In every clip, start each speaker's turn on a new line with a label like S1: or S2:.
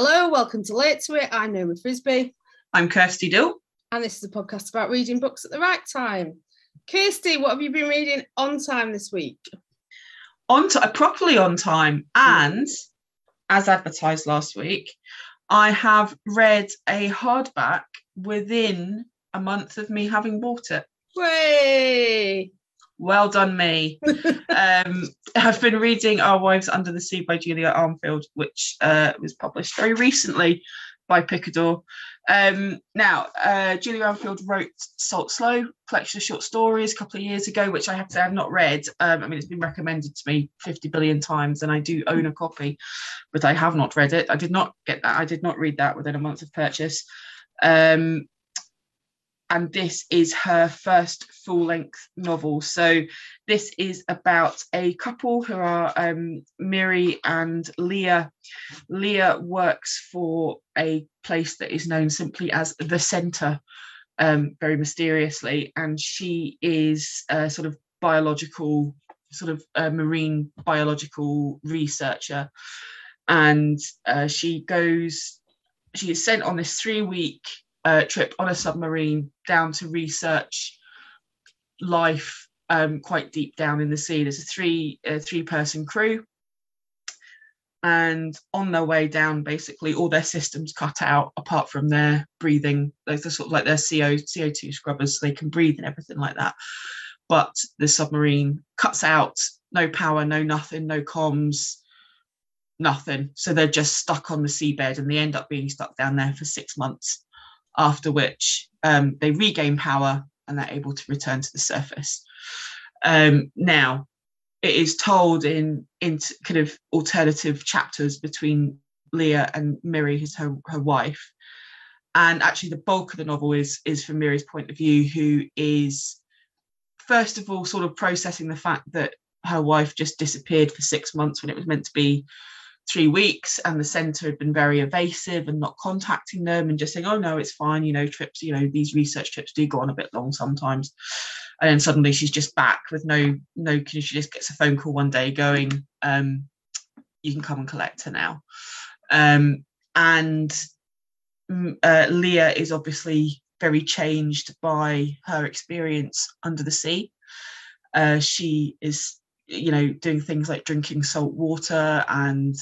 S1: Hello, welcome to Late to It. I'm Naomi Frisby,
S2: I'm Kirsty Dill.
S1: and this is a podcast about reading books at the right time. Kirsty, what have you been reading on time this week?
S2: On ti uh, properly on time, and as advertised last week, I have read a hardback within a month of me having bought it.
S1: Way!
S2: Well done, me. um, I've been reading Our Wives Under the Sea by Julia Armfield, which uh, was published very recently by Picador. Um, now, uh, Julia Armfield wrote Salt Slow, collection of short stories a couple of years ago, which I have to say I've not read. Um, I mean, it's been recommended to me 50 billion times, and I do own a copy, but I have not read it. I did not get that. I did not read that within a month of purchase. Um, and this is her first full length novel. So, this is about a couple who are um, Miri and Leah. Leah works for a place that is known simply as the Centre, um, very mysteriously, and she is a sort of biological, sort of a marine biological researcher. And uh, she goes, she is sent on this three week uh, trip on a submarine down to research life um, quite deep down in the sea. There's a three a three person crew, and on their way down, basically all their systems cut out apart from their breathing. Those are sort of like their CO CO two scrubbers, so they can breathe and everything like that. But the submarine cuts out, no power, no nothing, no comms. Nothing. So they're just stuck on the seabed and they end up being stuck down there for six months after which um, they regain power and they're able to return to the surface. Um, now, it is told in in kind of alternative chapters between Leah and Miri, who's her, her wife. And actually, the bulk of the novel is is from Miri's point of view, who is first of all sort of processing the fact that her wife just disappeared for six months when it was meant to be three weeks and the centre had been very evasive and not contacting them and just saying oh no it's fine you know trips you know these research trips do go on a bit long sometimes. And then suddenly she's just back with no no she just gets a phone call one day going um you can come and collect her now. Um and uh, leah is obviously very changed by her experience under the sea. Uh, she is you know, doing things like drinking salt water and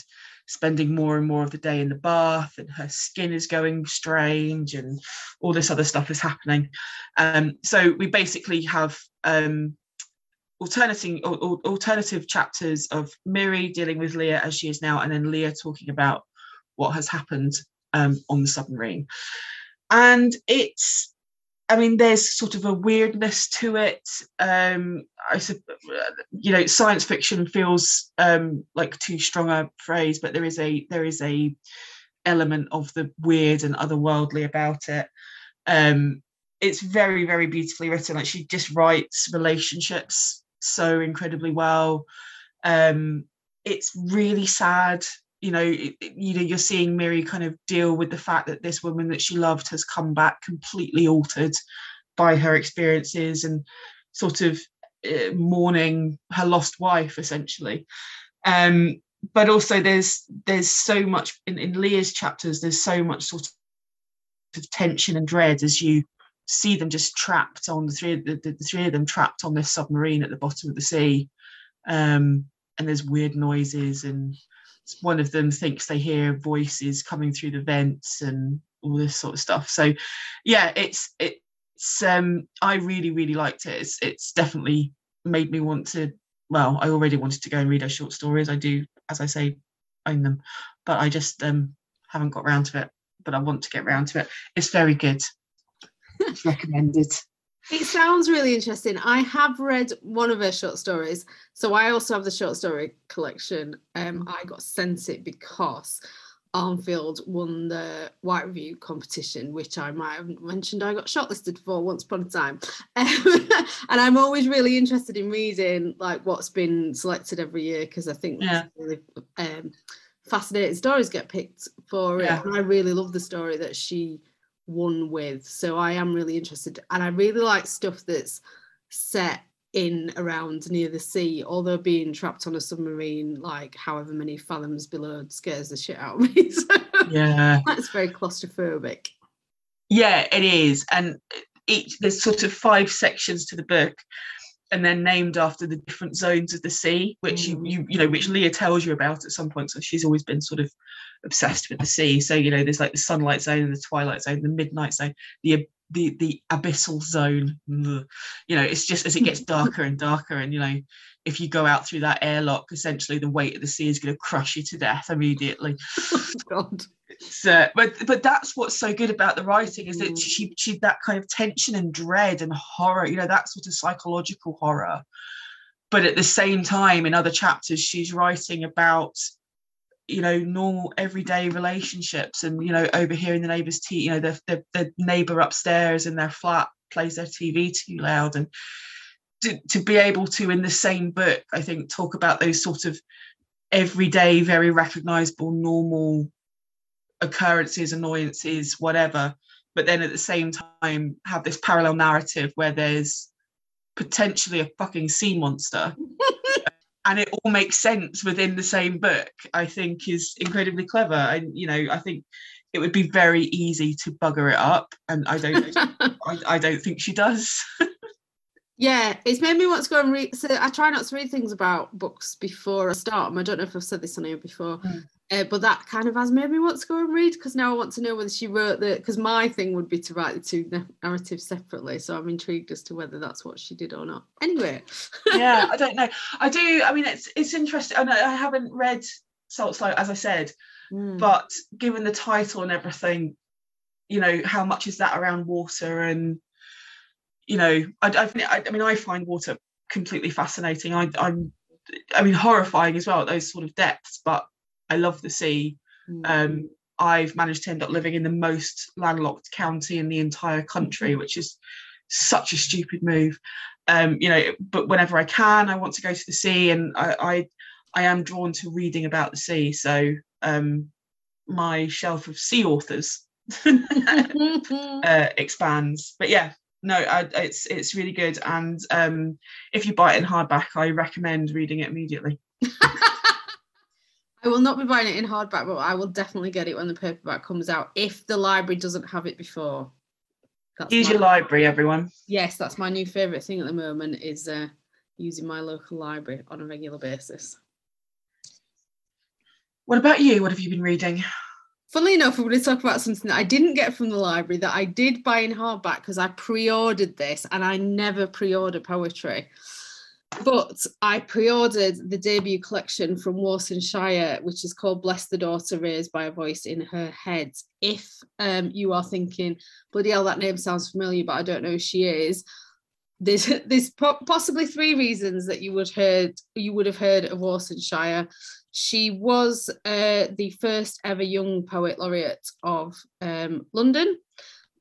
S2: spending more and more of the day in the bath, and her skin is going strange, and all this other stuff is happening. Um, so we basically have um, alternating alternative chapters of Miri dealing with Leah as she is now, and then Leah talking about what has happened um, on the submarine. And it's I mean, there's sort of a weirdness to it. Um, I you know, science fiction feels um, like too strong a phrase, but there is a there is a element of the weird and otherworldly about it. Um, it's very very beautifully written. Like she just writes relationships so incredibly well. Um, it's really sad you know you know you're seeing Miri kind of deal with the fact that this woman that she loved has come back completely altered by her experiences and sort of uh, mourning her lost wife essentially. Um, but also there's there's so much in, in Leah's chapters there's so much sort of tension and dread as you see them just trapped on the three the, the, the three of them trapped on this submarine at the bottom of the sea. Um, and there's weird noises and one of them thinks they hear voices coming through the vents and all this sort of stuff. So yeah, it's it's um I really, really liked it. It's it's definitely made me want to well, I already wanted to go and read her short stories. I do, as I say, own them, but I just um haven't got round to it. But I want to get round to it. It's very good. it's recommended.
S1: It sounds really interesting. I have read one of her short stories. So I also have the short story collection. Um, I got sent it because Armfield won the White Review competition, which I might have mentioned I got shortlisted for once upon a time. Um, and I'm always really interested in reading like what's been selected every year because I think
S2: yeah.
S1: really um, fascinating stories get picked for it.
S2: Yeah.
S1: And I really love the story that she won with. So I am really interested. And I really like stuff that's set in around near the sea, although being trapped on a submarine, like however many fathoms below, scares the shit out of me. So
S2: yeah
S1: That's very claustrophobic.
S2: yeah it is and each there's sort of five sections to the book and they're named after the different zones of the sea which you,
S1: Mm.
S2: you you know which leah tells you about at some point so she's always been sort of obsessed with the sea. So you know there's like the sunlight zone the twilight zone the midnight zone the the the abyssal zone. You know it's just as it gets darker and darker and you know if you go out through that airlock essentially the weight of the sea is going to crush you to death immediately.
S1: Oh, God.
S2: so but but that's what's so good about the writing is that
S1: Mm.
S2: she she that kind of tension and dread and horror you know that sort of psychological horror. But at the same time in other chapters she's writing about you know normal everyday relationships and you know overhearing the neighbors tea you know the, the the neighbor upstairs in their flat plays their tv too loud. And to, to be able to in the same book i think talk about those sort of everyday very recognizable normal occurrences annoyances whatever but then at the same time have this parallel narrative where there's potentially a fucking sea monster and it all makes sense within the same book i think is incredibly clever and you know i think it would be very easy to bugger it up and i don't I, I don't think she does
S1: yeah, it's made me want to go and read. So I try not to read things about books before I start them. I don't know if I've said this on here before,
S2: Mm.
S1: Uh, but that kind of has made me want to go and read because now I want to know whether she wrote the. Because my thing would be to write the two narratives separately, so I'm intrigued as to whether that's what she did or not. Anyway,
S2: yeah i don't know i do i mean it's it's interesting and i I haven't read salt slow as i said
S1: Mm.
S2: but given the title and everything you know how much is that around water and you know i, I, I I mean i find water completely fascinating I, i'm i mean horrifying as well at those sort of depths but i love the sea.
S1: Mm.
S2: um i've managed to end up living in the most landlocked county in the entire country which is such a stupid move. Um you know but whenever i can i want to go to the sea and i i, I am drawn to reading about the sea. So um my shelf of sea authors uh, expands. But yeah no I, it's it's really good. And um if you buy it in hardback i recommend reading it immediately
S1: I will not be buying it in hardback, but I will definitely get it when the paperback comes out if the library doesn't have it before. That's
S2: use
S1: my-
S2: your library everyone
S1: Yes, that's my new favourite thing at the moment is uh, using my local library on a regular basis.
S2: what about you what have you been reading
S1: Funnily enough, we're going to talk about something that I didn't get from the library that I did buy in hardback because I pre-ordered this and I never pre-order poetry. But I pre-ordered the debut collection from Warsan Shire, which is called "Bless the Daughter Raised by a Voice in Her Head." If um, you are thinking, "Bloody hell, that name sounds familiar," but I don't know who she is, there's there's po- possibly three reasons that you would heard you would have heard of Warsan Shire. She was uh, the first ever young poet laureate of um, London.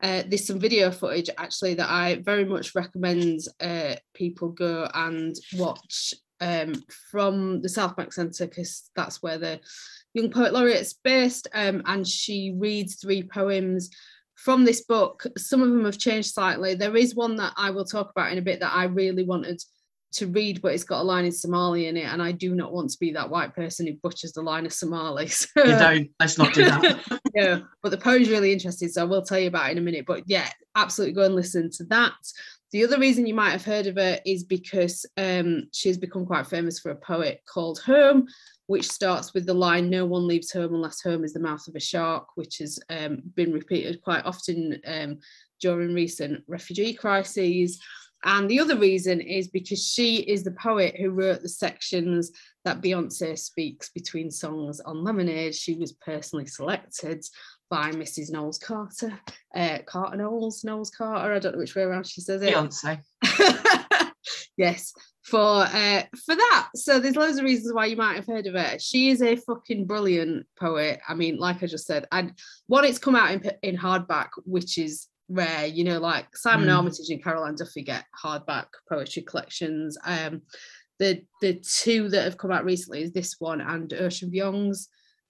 S1: Uh, there's some video footage actually that I very much recommend uh, people go and watch um, from the South Bank Centre because that's where the Young Poet Laureate's based. Um, and she reads three poems from this book. Some of them have changed slightly. There is one that I will talk about in a bit that I really wanted to read, but it's got a line in Somali in it, and I do not want to be that white person who butchers the line of Somali. So,
S2: you don't let's not do that
S1: yeah, but the poem's really interesting, so I will tell you about it in a minute. But yeah, absolutely go and listen to that. The other reason you might have heard of her is because um, she's become quite famous for a poet called Home, which starts with the line "No one leaves home unless home is the mouth of a shark," which has um, been repeated quite often um, during recent refugee crises. And the other reason is because she is the poet who wrote the sections that Beyonce speaks between songs on Lemonade. She was personally selected by Mrs. Knowles Carter, uh, Carter Knowles, Knowles Carter. I don't know which way around she says it.
S2: beyonce
S1: yes, for uh, for that. So there's loads of reasons why you might have heard of her. She is a fucking brilliant poet. I mean, like I just said, and one, it's come out in in hardback, which is rare. You know, like Simon
S2: Mm.
S1: Armitage and Carol Ann Duffy get hardback poetry collections. Um, the the two that have come out recently is this one and Ocean Vuong's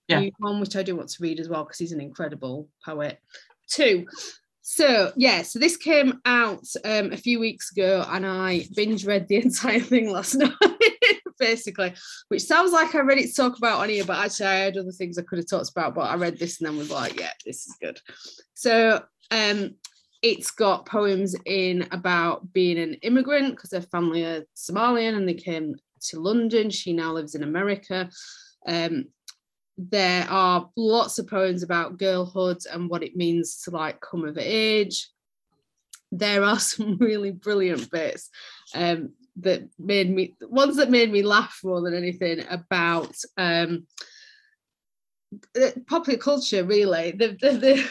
S2: Yeah.
S1: new one, which I do want to read as well because he's an incredible poet. Two. So yeah, so this came out um, a few weeks ago, and I binge read the entire thing last night, basically, which sounds like I read it to talk about on here, but actually I had other things I could have talked about, but I read this and then was like, yeah, this is good. So um it's got poems in about being an immigrant because her family are Somalian and they came to London. She now lives in America. Um, there are lots of poems about girlhood and what it means to like come of age. There are some really brilliant bits um, that made me ones that made me laugh more than anything about um, popular culture. Really, the, the, the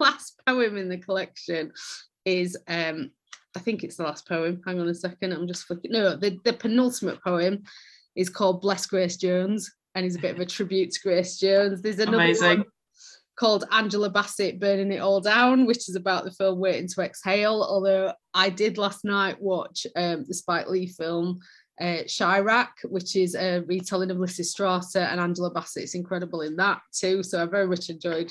S1: last poem in the collection is um, I think it's the last poem. Hang on a second, I'm just flicking. No, the, the penultimate poem is called Bless Grace Jones and is a bit of a tribute to Grace Jones. There's another Amazing. one called Angela Bassett Burning It All Down, which is about the film Waiting to Exhale. Although I did last night watch um, the Spike Lee film uh, Chi-Raq, which is a retelling of Lysistrata, and Angela Bassett. Bassett's incredible in that too. So I very much enjoyed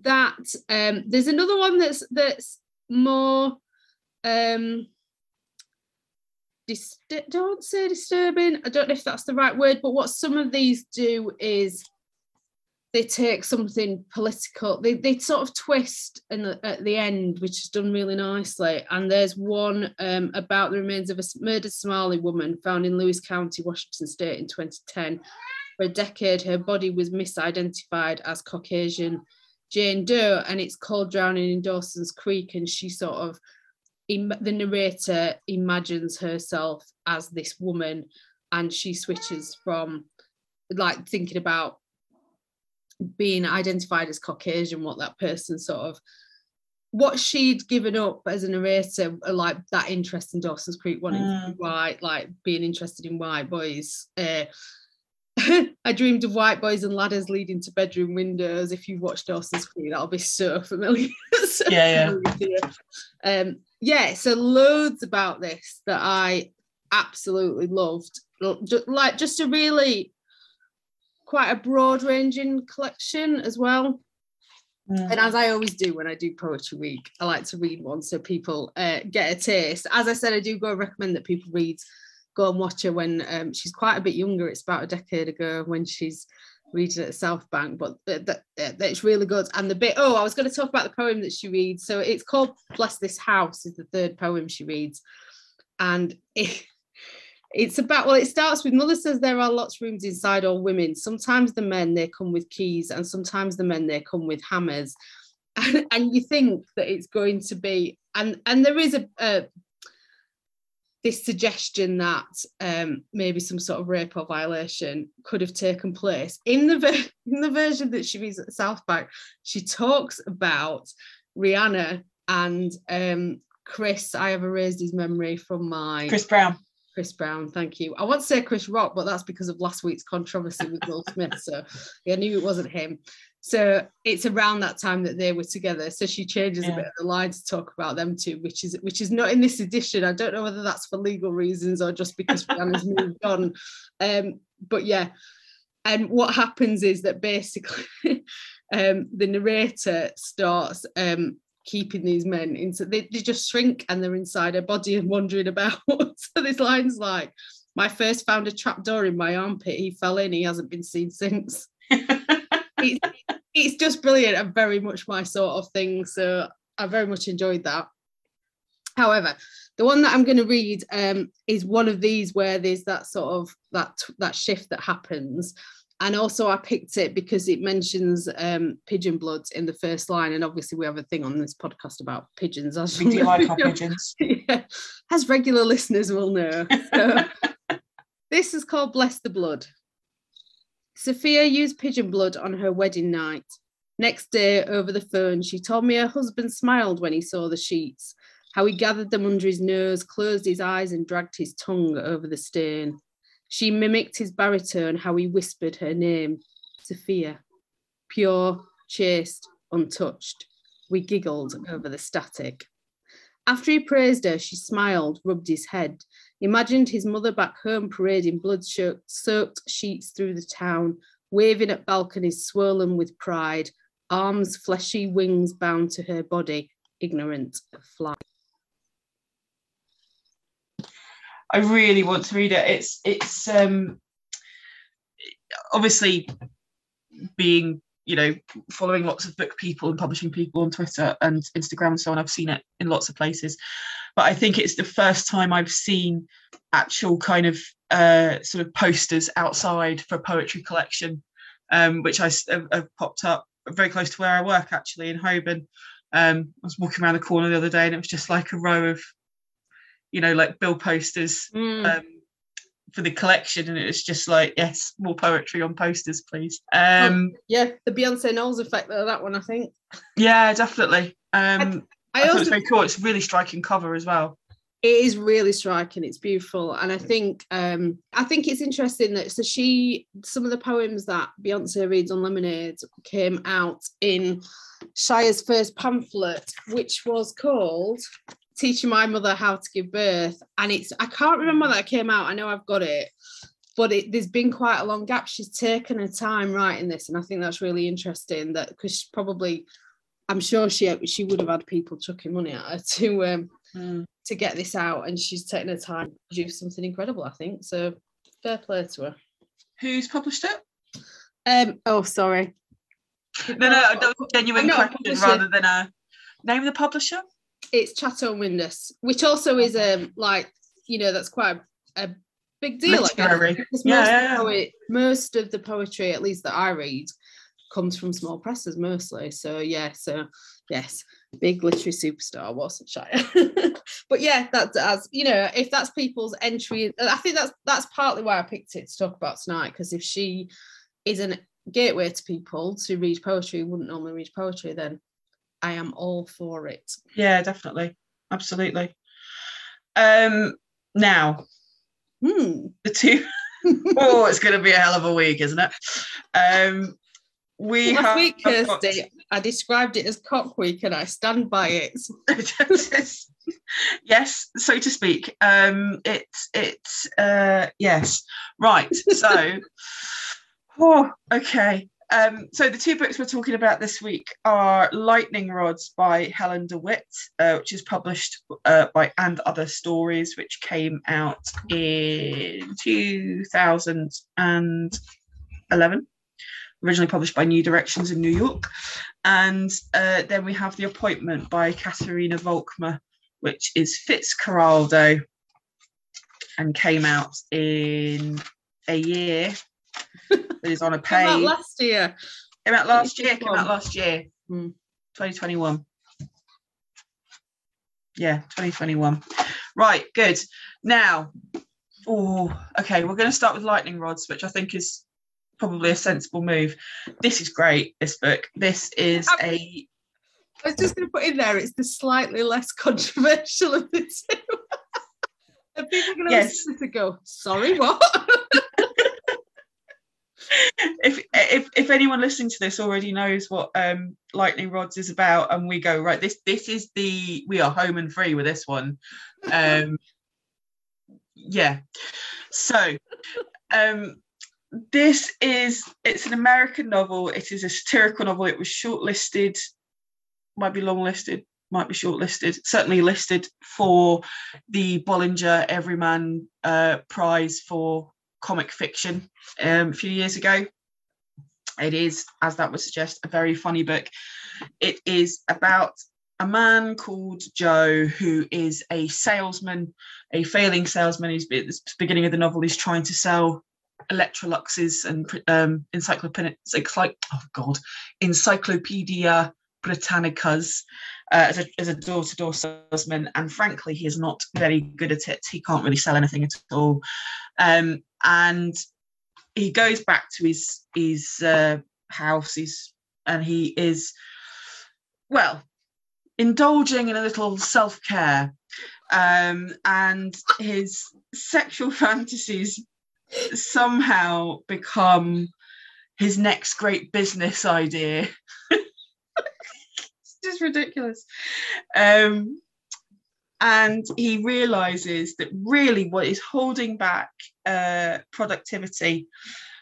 S1: that. Um, there's another one that's that's more um dis- don't say disturbing i don't know if that's the right word but what some of these do is they take something political they, they sort of twist the, at the end which is done really nicely and there's one um, about the remains of a murdered somali woman found in lewis county washington state in 2010 for a decade her body was misidentified as caucasian jane doe and it's called drowning in dawson's creek and she sort of the narrator imagines herself as this woman and she switches from like thinking about being identified as Caucasian, what that person sort of what she'd given up as a narrator, like that interest in Dawson's Creek, wanting mm. to be white, like being interested in white boys. Uh, I dreamed of white boys and ladders leading to bedroom windows. If you've watched Dawson's Creek, that'll be so familiar. so
S2: yeah, yeah.
S1: Um, yeah, so loads about this that I absolutely loved. Like just a really quite a broad ranging collection as well. Mm. And as I always do when I do poetry week, I like to read one so people uh, get a taste. As I said, I do go recommend that people read, go and watch her when um, she's quite a bit younger. It's about a decade ago when she's reading at the South Bank, but that, that, that's really good. And the bit, oh, I was going to talk about the poem that she reads. So it's called Bless This House, is the third poem she reads. And it, it's about, well, it starts with Mother says there are lots of rooms inside all women. Sometimes the men, they come with keys, and sometimes the men, they come with hammers. And, and you think that it's going to be, and, and there is a, a this suggestion that um, maybe some sort of rape or violation could have taken place. In the ver- in the version that she reads at South Park, she talks about Rihanna and um, Chris. I have erased his memory from my
S2: Chris Brown.
S1: Chris Brown, thank you. I want to say Chris Rock, but that's because of last week's controversy with Will Smith. So I knew it wasn't him. So it's around that time that they were together. So she changes yeah. a bit of the line to talk about them two, which is which is not in this edition. I don't know whether that's for legal reasons or just because Rihanna's moved on. Um, but yeah. And what happens is that basically um, the narrator starts um, keeping these men into they, they just shrink and they're inside her body and wandering about. so this line's like, my first found a trapdoor in my armpit. He fell in. He hasn't been seen since. it's, it's just brilliant and very much my sort of thing. So I very much enjoyed that. However, the one that I'm going to read um, is one of these where there's that sort of that that shift that happens. And also, I picked it because it mentions um, pigeon bloods in the first line, and obviously, we have a thing on this podcast about pigeons.
S2: As we do like our pigeons,
S1: yeah, as regular listeners will know. So, this is called "Bless the Blood." Sophia used pigeon blood on her wedding night. Next day, over the phone, she told me her husband smiled when he saw the sheets, how he gathered them under his nose, closed his eyes, and dragged his tongue over the stain. She mimicked his baritone, how he whispered her name, Sophia. Pure, chaste, untouched. We giggled over the static. After he praised her, she smiled, rubbed his head, imagined his mother back home parading blood soaked sheets through the town, waving at balconies swollen with pride, arms, fleshy wings bound to her body, ignorant of flight.
S2: I really want to read it. It's it's um obviously being you know following lots of book people and publishing people on Twitter and Instagram and so on. I've seen it in lots of places, but I think it's the first time I've seen actual kind of uh, sort of posters outside for a poetry collection, um, which I have, popped up very close to where I work actually in Holborn. Um, I was walking around the corner the other day and it was just like a row of, you know, like bill posters
S1: Mm.
S2: um, for the collection, and it was just like, yes, more poetry on posters, please. Um,
S1: yeah, the Beyonce Knowles effect of that one, I think.
S2: yeah, definitely. Um, I,
S1: I also
S2: very cool. It's really striking cover as well.
S1: it is really striking. It's beautiful. And i think um i think it's interesting that so she some of the poems that beyonce reads on lemonade came out in shire's first pamphlet which was called teaching my mother how to give birth. And it's i can't remember that came out. I know i've got it. But it, there's been quite a long gap. She's taken her time writing this. And i think that's really interesting that because probably i'm sure she she would have had people chucking money at her to um
S2: Mm.
S1: to get this out and she's taken her time to produce something incredible, I think. So fair play to her.
S2: Who's published it?
S1: Um oh sorry.
S2: No, no, that was a genuine question rather than a name of the publisher.
S1: It's Chatto Windus, which also is um like, you know, that's quite a, a big deal.
S2: Literary.
S1: because
S2: Yeah,
S1: most,
S2: yeah,
S1: of
S2: yeah.
S1: the poet, most of the poetry, at least that I read, comes from small presses mostly. So yeah, so yes, big literary superstar Shire. but yeah, that's as you know, if that's people's entry, I think that's that's partly why I picked it to talk about tonight. Because if she is a gateway to people to read poetry, who wouldn't normally read poetry, then I am all for it.
S2: Yeah, definitely, absolutely. Um, now
S1: Hmm.
S2: the two oh, it's going to be a hell of a week, isn't it? Um, we
S1: Last
S2: have
S1: week,
S2: got-
S1: Kirsty, I described it as cock week, and I stand by it.
S2: yes, so to speak. Um, it's it's uh, yes, right. So, oh, okay. Um, so the two books we're talking about this week are Lightning Rods by Helen DeWitt, uh, which is published uh, by And Other Stories, which came out in 2011, originally published by New Directions in New York. And uh, then we have The Appointment by Katharina Volckmer, which is Fitzcarraldo and came out in a year. It is on a
S1: Came out
S2: page.
S1: last year.
S2: Came out last year. Came out last year.
S1: Hmm.
S2: 2021. Yeah, 2021. Right, good. Now, oh, okay, we're going to start with lightning rods, which I think is probably a sensible move. This is great. This book. This is a
S1: I was just going to put in there, it's the slightly less controversial of the two. and people are going to
S2: Yes.
S1: listen to this go, sorry, what?
S2: if if if anyone listening to this already knows what um lightning rods is about and we go right this this is the we are home and free with this one um yeah so um this is it's an american novel it is a satirical novel it was shortlisted might be longlisted, might be shortlisted certainly listed for the bollinger everyman uh, prize for comic fiction um, a few years ago. It is, as that would suggest, a very funny book. It is about a man called Joe who is a salesman, a failing salesman. He's at the beginning of the novel. He's trying to sell Electroluxes and um, encyclopedia. Encycl- oh God, Encyclopedia Britannicas uh, as a as a door to door salesman. And frankly, he is not very good at it. He can't really sell anything at all. Um, and he goes back to his his uh, house. He's and he is well indulging in a little self care, um, and his sexual fantasies somehow become his next great business idea. it's just ridiculous. Um, and he realizes that really what is holding back uh, productivity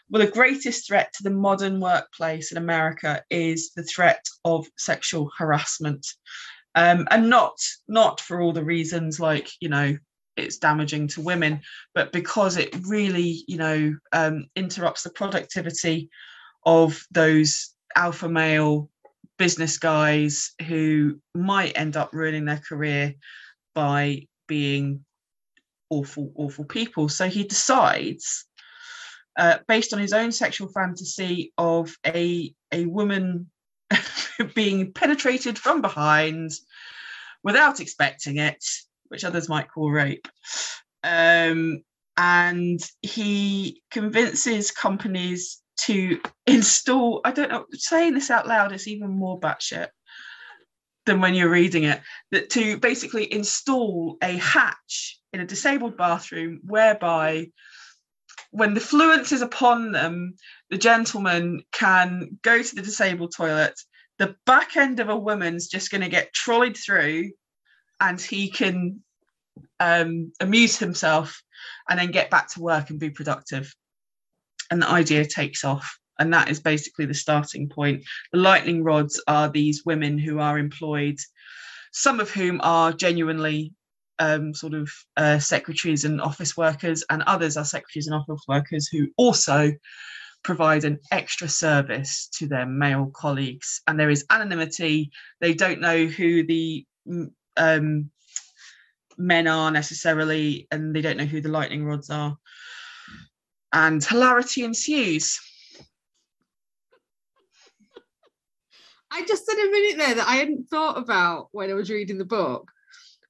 S2: well the greatest threat to the modern workplace in america is the threat of sexual harassment um, and not not for all the reasons like you know it's damaging to women but because it really you know um, interrupts the productivity of those alpha male business guys who might end up ruining their career by being awful awful people. So he decides uh, based on his own sexual fantasy of a a woman being penetrated from behind without expecting it, which others might call rape. Um, and he convinces companies to install, I don't know, saying this out loud is even more batshit than when you're reading it, that to basically install a hatch in a disabled bathroom whereby when the fluence is upon them, the gentleman can go to the disabled toilet. The back end of a woman's just going to get trolleyed through, and he can um, amuse himself and then get back to work and be productive. And the idea takes off. And that is basically the starting point. The lightning rods are these women who are employed, some of whom are genuinely um, sort of uh, secretaries and office workers, and others are secretaries and office workers who also provide an extra service to their male colleagues. And there is anonymity. They don't know who the um, men are necessarily, and they don't know who the lightning rods are. And hilarity ensues.
S1: I just said a minute there that I hadn't thought about when I was reading the book.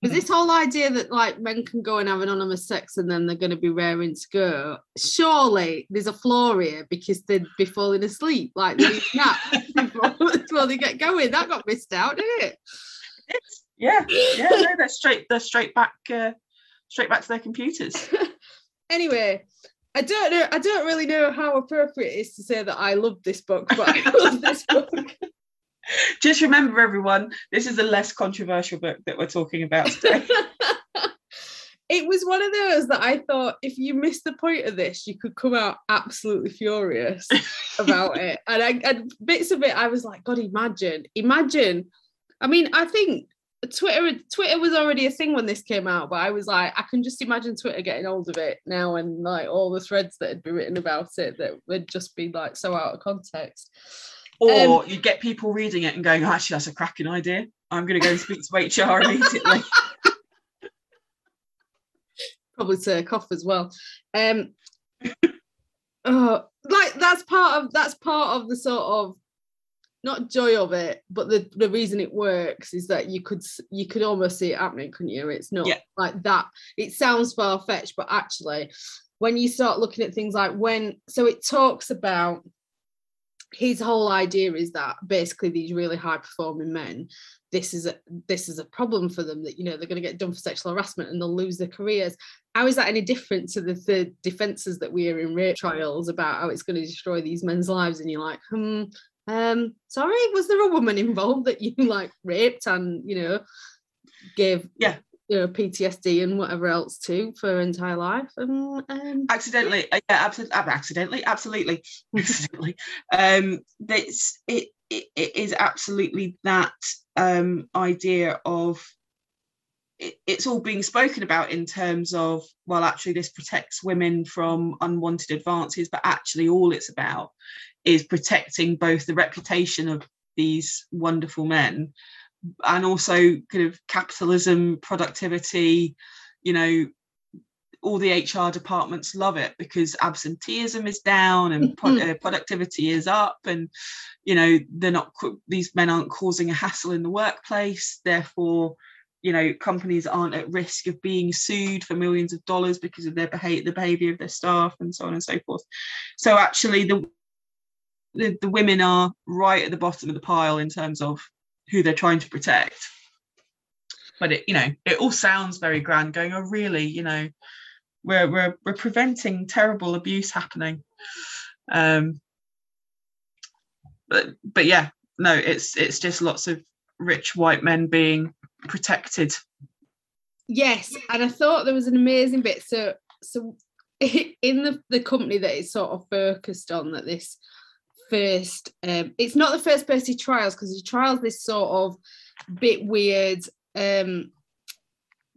S1: But this whole idea that like men can go and have anonymous sex and then they're going to be raring to go, surely there's a flaw here because they'd be falling asleep, like they nap before, before they get going. That got missed out, didn't it?
S2: Yeah, yeah, no, they're straight, they're straight back, uh, straight back to their computers.
S1: anyway, I don't know. I don't really know how appropriate it is to say that I love this book, but I love this book.
S2: Just remember, everyone, this is a less controversial book that we're talking about today.
S1: it was one of those that I thought if you missed the point of this, you could come out absolutely furious about it. And I and bits of it, I was like, God, imagine, imagine. I mean, I think Twitter Twitter was already a thing when this came out, but I was like, I can just imagine Twitter getting hold of it now and like all the threads that had been written about it that would just be like so out of context.
S2: Or um, you get people reading it and going, oh, actually, that's a cracking idea. I'm going to go and speak to HR immediately.
S1: Probably to cough as well. Um, oh, like that's part of that's part of the sort of not joy of it, but the the reason it works is that you could you could almost see it happening, couldn't you? It's not yeah. like that. It sounds far fetched, but actually, when you start looking at things like when, so it talks about his whole idea is that basically these really high performing men this is a this is a problem for them that you know they're going to get done for sexual harassment and they'll lose their careers how is that any different to the, the defenses that we are in rape trials about how it's going to destroy these men's lives and you're like hmm um sorry was there a woman involved that you like raped and you know gave
S2: yeah
S1: you know PTSD and whatever else too for her entire life. And um,
S2: accidentally, uh, yeah, absolutely, accidentally, absolutely, accidentally. Um, that's it, it. It is absolutely that um idea of it, it's all being spoken about in terms of well, actually, this protects women from unwanted advances, but actually, all it's about is protecting both the reputation of these wonderful men and also kind of capitalism, productivity, you know, all the HR departments love it because absenteeism is down and pro- uh, productivity is up, and you know they're not these men aren't causing a hassle in the workplace. Therefore, you know companies aren't at risk of being sued for millions of dollars because of their behavior, the behavior of their staff, and so on and so forth. So actually, the the, the women are right at the bottom of the pile in terms of who they're trying to protect. But it, you know, it all sounds very grand, going, oh, really, you know, we're we're we're preventing terrible abuse happening. Um but but yeah, no, it's it's just lots of rich white men being protected.
S1: Yes, and I thought there was an amazing bit. So so in the, the company that is sort of focused on that this first um it's not the first person he trials because he trials this sort of bit weird um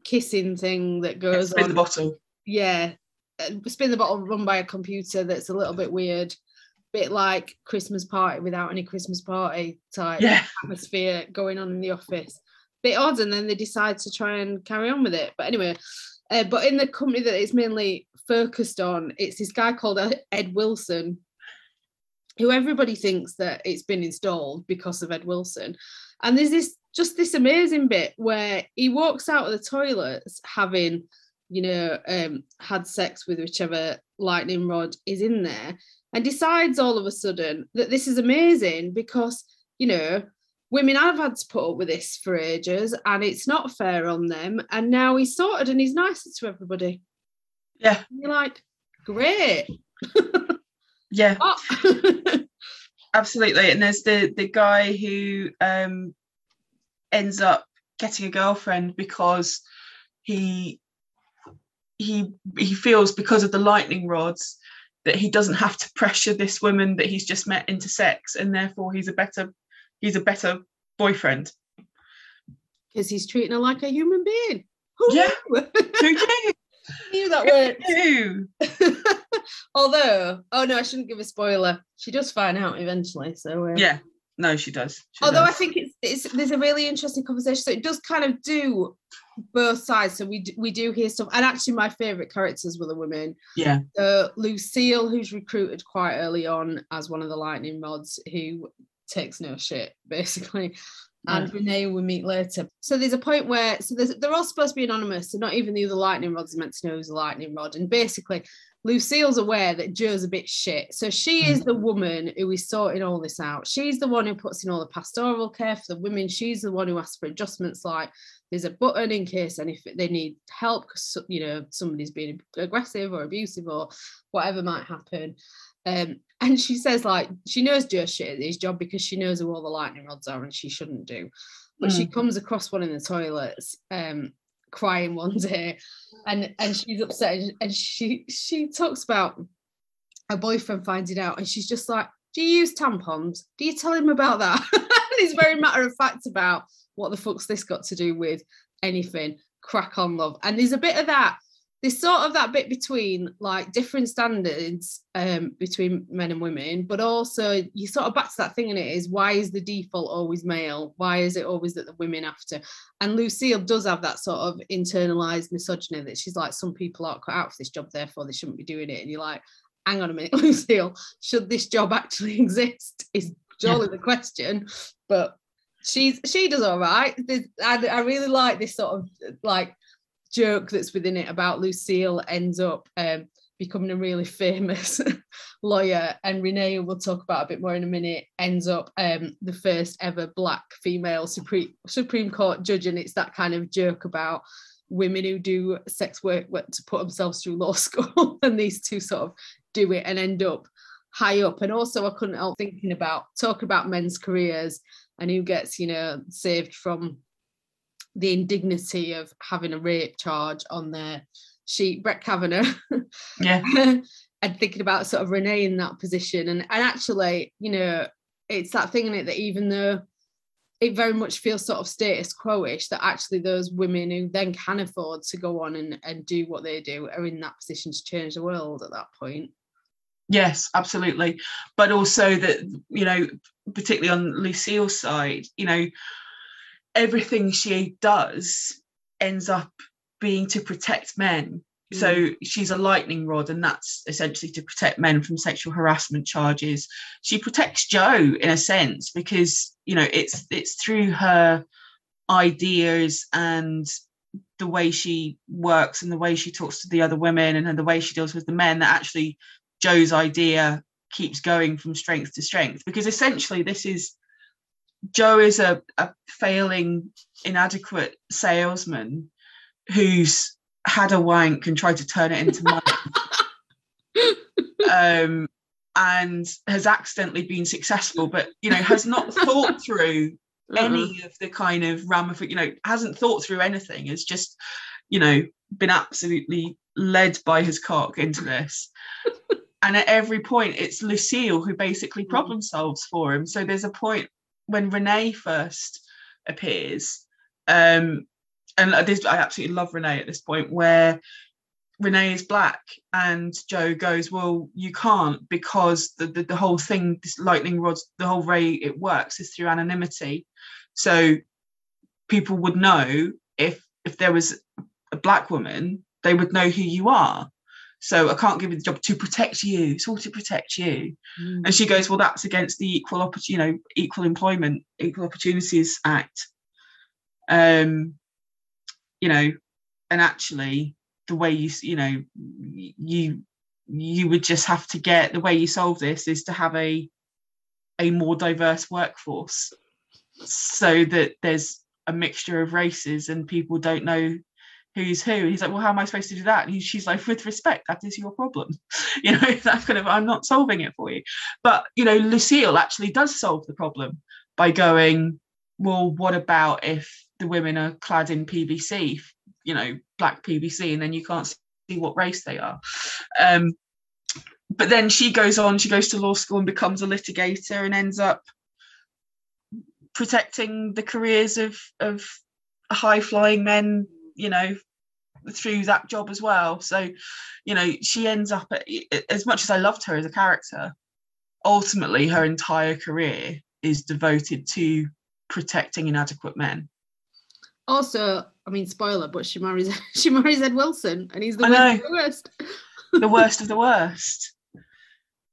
S1: kissing thing that goes
S2: Spin
S1: on.
S2: the bottle.
S1: yeah, uh, spin the bottle run by a computer that's a little bit weird, bit like Christmas party without any Christmas party type
S2: Yeah.
S1: atmosphere going on in the office. Bit odd, and then they decide to try and carry on with it. But anyway, uh, but in the company that it's mainly focused on, it's this guy called Ed- Wilson, who everybody thinks that it's been installed because of Ed Wilson. And there's this just this amazing bit where he walks out of the toilets having, you know, um, had sex with whichever lightning rod is in there, and decides all of a sudden that this is amazing because, you know, women have had to put up with this for ages and it's not fair on them. And now he's sorted and he's nicer to everybody.
S2: Yeah.
S1: And you're like, great.
S2: Yeah.
S1: Oh.
S2: absolutely and there's the the guy who um ends up getting a girlfriend because he he he feels because of the lightning rods that he doesn't have to pressure this woman that he's just met into sex and therefore he's a better he's a better boyfriend
S1: because he's treating her like a human being. Who
S2: Yeah.
S1: knew?
S2: who knew
S1: knew that word.
S2: Who?
S1: Although, oh no, I shouldn't give a spoiler. She does find out eventually. So uh,
S2: yeah no she does She
S1: Although I think it's, it's there's a really interesting conversation. So it does kind of do both sides. So we d- we do hear stuff, and actually my favourite characters were the women.
S2: yeah
S1: So Lucille, who's recruited quite early on as one of the lightning rods, who takes no shit basically. And Renee we meet later. So there's a point where so there's, they're all supposed to be anonymous. So not even the other lightning rods are meant to know who's a lightning rod. And basically, Lucille's aware that Joe's a bit shit. So she is the woman who is sorting all this out. She's the one who puts in all the pastoral care for the women. She's the one who asks for adjustments like there's a button in case and if they need help because you know somebody's being aggressive or abusive or whatever might happen. Um, and she says like she knows Joe's shit at his job because she knows who all the lightning rods are and she shouldn't do. But she comes across one in the toilets, um, crying one day, and and she's upset and- and she she talks about her boyfriend finding out and she's just like, Do you use tampons? Do you tell him about that? and he's very matter of fact about what the fuck's this got to do with anything. Crack on, love. And there's a bit of that. There's sort of that bit between like different standards um, between men and women, but also you sort of back to that thing and it is why is the default always male? Why is it always that the women have to? And Lucille does have that sort of internalized misogyny that she's like, some people aren't cut out for this job, therefore they shouldn't be doing it. And you're like, hang on a minute, Lucille, should this job actually exist? Is surely the question. But she's she does all right. I, I really like this sort of like joke that's within it about Lucille ends up um, becoming a really famous lawyer, and Renee, we'll talk about a bit more in a minute, ends up um, the first ever black female Supreme Supreme Court judge, and it's that kind of joke about women who do sex work to put themselves through law school, and these two sort of do it and end up high up. And also, I couldn't help thinking about talking about men's careers and who gets, you know, saved from the indignity of having a rape charge on their sheet. Brett Kavanaugh.
S2: yeah
S1: and thinking about sort of Renee in that position. And and actually, you know, it's that thing in it that even though it very much feels sort of status quo-ish, that actually those women who then can afford to go on and, and do what they do are in that position to change the world at that point.
S2: Yes, absolutely. But also that, you know, particularly on Lucille's side, you know, everything she does ends up being to protect men. So mm. she's a lightning rod, and that's essentially to protect men from sexual harassment charges. She protects Joe in a sense because you know it's it's through her ideas and the way she works and the way she talks to the other women and the way she deals with the men that actually Joe's idea keeps going from strength to strength because essentially this is Joe is a, a failing, inadequate salesman who's had a wank and tried to turn it into money. um, and has accidentally been successful, but you know, has not thought through any of the kind of ramifications, you know, hasn't thought through anything, has just, you know, been absolutely led by his cock into this. and at every point, it's Lucille who basically problem solves for him. So there's a point when Renee first appears, um, and this, I absolutely love Renee at this point where Renee is black and Joe goes, Well, you can't because the, the, the whole thing, this lightning rods, the whole way it works is through anonymity. So people would know if if there was a black woman, they would know who you are. So I can't give you the job to protect you. It's all to protect you. Mm. And she goes, Well, that's against the Equal Opportunity, you know, Equal Employment, Equal Opportunities Act. Um, you know, and actually the way you you know you you would just have to get the way you solve this is to have a a more diverse workforce so that there's a mixture of races and people don't know who's who. And he's like, well, how am I supposed to do that? And she's like, with respect, that is your problem. You know, that kind of, I'm not solving it for you. But, you know, Lucille actually does solve the problem by going, well, what about if the women are clad in PVC, you know, black PVC, and then you can't see what race they are. Um, but then she goes on, she goes to law school and becomes a litigator and ends up protecting the careers of of high flying men, you know, through that job as well. So, you know, she ends up at, as much as I loved her as a character, ultimately her entire career is devoted to protecting inadequate men.
S1: Also, I mean, spoiler, but she marries she marries Ed Wilson, and he's the, worst the worst.
S2: the worst of the worst.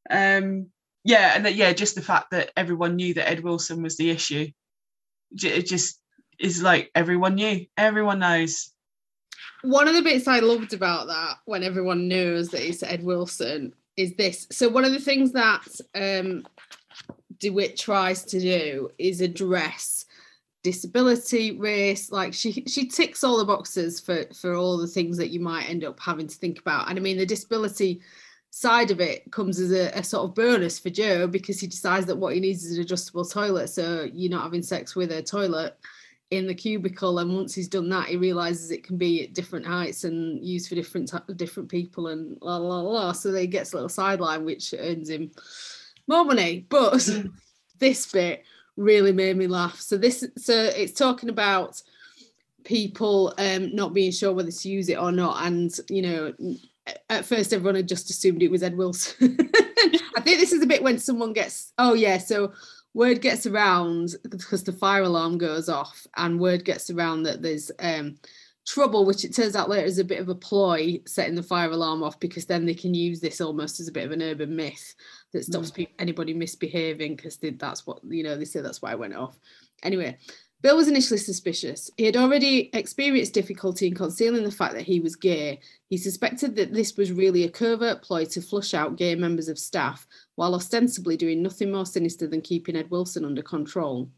S2: Um, yeah, and that yeah, just the fact that everyone knew that Ed Wilson was the issue, it just is like everyone knew, everyone knows.
S1: One of the bits I loved about that, when everyone knows that it's Ed Wilson, is this. So one of the things that um, DeWitt tries to do is address disability race like she she ticks all the boxes for for all the things that you might end up having to think about. And i mean the disability side of it comes as a, a, sort of bonus for joe because he decides that what he needs is an adjustable toilet. So you're not having sex with a toilet in the cubicle and once he's done that he realizes it can be at different heights and used for different different people and la la la so they gets a little sideline which earns him more money but mm. this bit really made me laugh. So this so it's talking about people um not being sure whether to use it or not and you know at first everyone had just assumed it was Ed Wilson. I think this is a bit when someone gets oh yeah so word gets around because the fire alarm goes off and word gets around that there's um trouble which it turns out later is a bit of a ploy setting the fire alarm off because then they can use this almost as a bit of an urban myth that stops mm. anybody misbehaving because that's what you know they say that's why I went off. Anyway, Bill was initially suspicious. He had already experienced difficulty in concealing the fact that he was gay. He suspected that this was really a covert ploy to flush out gay members of staff, while ostensibly doing nothing more sinister than keeping Ed Wilson under control.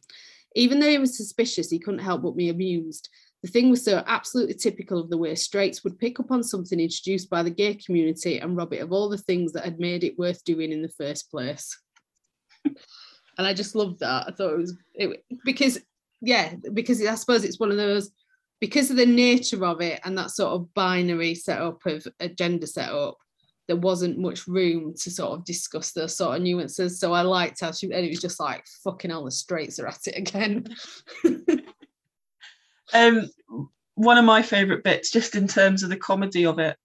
S1: Even though he was suspicious, he couldn't help but be amused. The thing was so absolutely typical of the way straights would pick up on something introduced by the gay community and rob it of all the things that had made it worth doing in the first place. and I just loved that. I thought it was it, because yeah, because I suppose it's one of those because of the nature of it and that sort of binary setup of a gender setup. There wasn't much room to sort of discuss those sort of nuances. So I liked how she, and it was just like, fucking hell, the straights are at it again.
S2: Um, one of my favourite bits, just in terms of the comedy of it,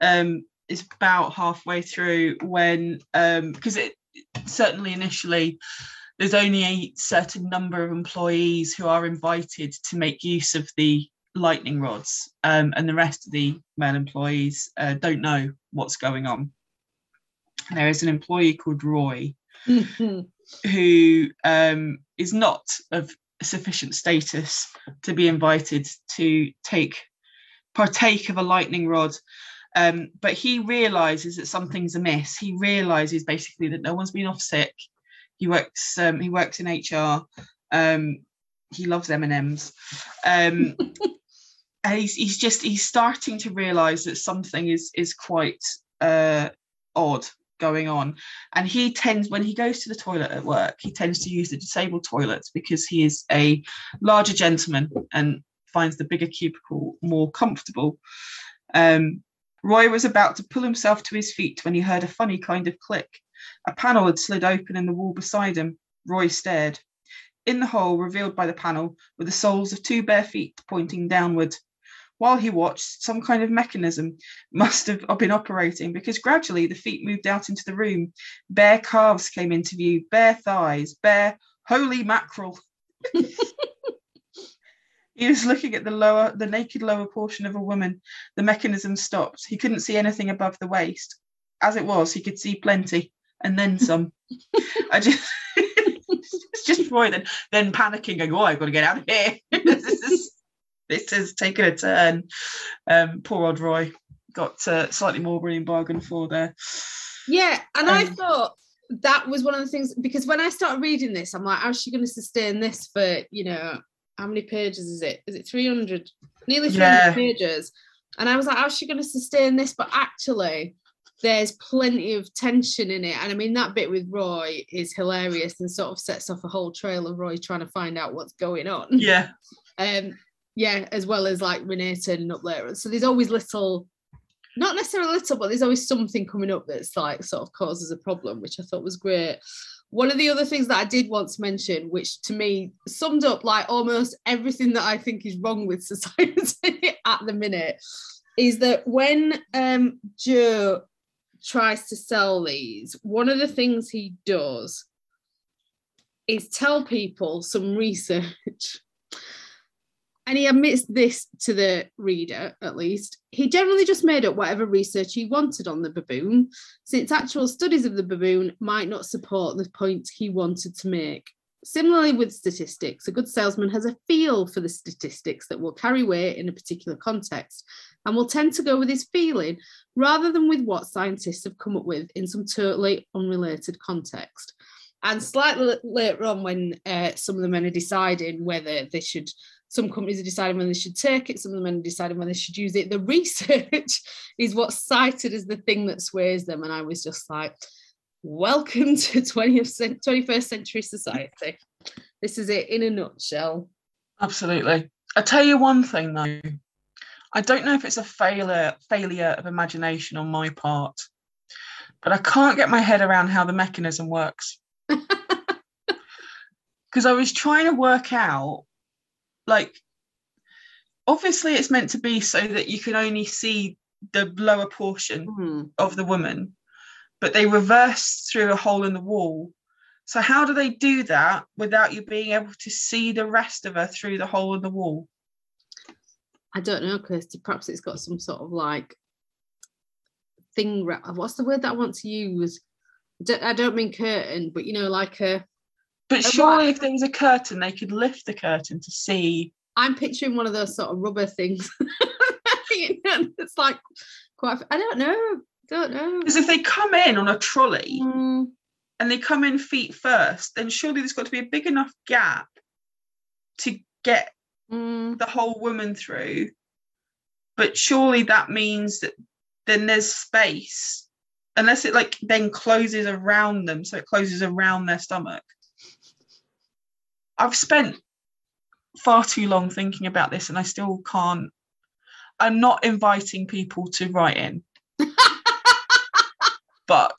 S2: um, is about halfway through when um, because it certainly initially there's only a certain number of employees who are invited to make use of the lightning rods, um, and the rest of the male employees uh, don't know what's going on. There is an employee called Roy who um, is not of sufficient status to be invited to take partake of a lightning rod. Um, but he realizes that something's amiss. He realizes basically that no one's been off sick. He works. Um, he works in HR. Um, he loves M and M's. He's he's just he's starting to realize that something is is quite uh, odd going on. And he tends, when he goes to the toilet at work, he tends to use the disabled toilets because he is a larger gentleman and finds the bigger cubicle more comfortable. Um, Roy was about to pull himself to his feet when he heard a funny kind of click. A panel had slid open in the wall beside him. Roy stared. in the hole revealed by the panel were the soles of two bare feet pointing downward. While he watched, some kind of mechanism must have been operating because gradually the feet moved out into the room. Bare calves came into view, bare thighs, bare holy mackerel. he was looking at the lower, the naked lower portion of a woman. The mechanism stopped. He couldn't see anything above the waist. As it was, he could see plenty and then some. I just it's just Roy then then panicking, going, "Oh, I've got to get out of here. this is this is taking a turn." Um, poor old Roy got uh, slightly more brilliant bargain for there.
S1: Yeah, and um, I thought that was one of the things because when I started reading this, I'm like, how's she going to sustain this for you know how many pages is it? Is it 300? Nearly 300 yeah. pages. And I was like, how's she going to sustain this? But actually, there's plenty of tension in it. And I mean, that bit with Roy is hilarious and sort of sets off a whole trail of Roy trying to find out what's going on.
S2: Yeah.
S1: Um, yeah, as well as like Renee turning up later. So there's always little, not necessarily little, but there's always something coming up that's like sort of causes a problem, which I thought was great. One of the other things that I did want to mention, which to me summed up like almost everything that I think is wrong with society at the minute, is that when um, Joe tries to sell these, one of the things he does is tell people some research. And he admits this to the reader, at least. He generally just made up whatever research he wanted on the baboon, since actual studies of the baboon might not support the point he wanted to make. Similarly, with statistics, a good salesman has a feel for the statistics that will carry weight in a particular context and will tend to go with his feeling rather than with what scientists have come up with in some totally unrelated context. And slightly later on, when uh, some of the men are deciding whether they should, some companies are deciding when they should take it, some of them are deciding whether they should use it. The research is what's cited as the thing that sways them. And I was just like, welcome to 20th, 21st century society. This is it in a nutshell.
S2: Absolutely. I tell you one thing though, I don't know if it's a failure failure of imagination on my part, but I can't get my head around how the mechanism works. Because I was trying to work out, like, obviously it's meant to be so that you can only see the lower portion mm. of the woman but they reverse through a hole in the wall. So how do they do that without you being able to see the rest of her through the hole in the wall?
S1: I don't know, Kirsty. Perhaps it's got some sort of like thing. What's the word that I want to use? I don't mean curtain, but you know, like a.
S2: But surely, if there was a curtain, they could lift the curtain to see.
S1: I'm picturing one of those sort of rubber things. it's like quite. I don't know. Don't know.
S2: Because if they come in on a trolley mm. and they come in feet first, then surely there's got to be a big enough gap to get mm. the whole woman through. But surely that means that then there's space, unless it like then closes around them, so it closes around their stomach. I've spent far too long thinking about this and I still can't. I'm not inviting people to write in. but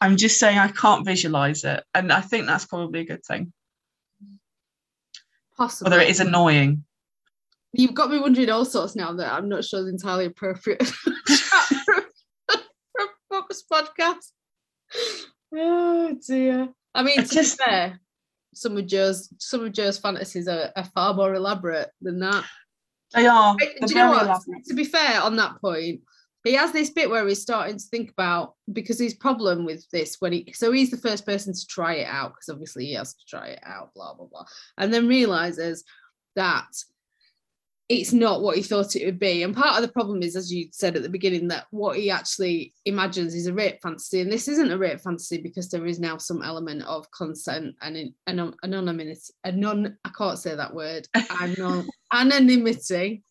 S2: I'm just saying I can't visualize it. And I think that's probably a good thing.
S1: Possibly.
S2: Whether it is annoying.
S1: You've got me wondering all sorts now that I'm not sure is entirely appropriate for a focus podcast. Oh dear. I mean, to just, be fair, some of Joe's some of Joe's fantasies are, are far more elaborate than that.
S2: They are.
S1: Do you know what? Elaborate. To be fair, on that point, he has this bit where he's starting to think about because his problem with this when he so he's the first person to try it out because obviously he has to try it out blah blah blah and then realizes that it's not what he thought it would be. And part of the problem is as you said at the beginning that what he actually imagines is a rape fantasy. And this isn't a rape fantasy because there is now some element of consent and anonymity anon i can't say that word anonymity.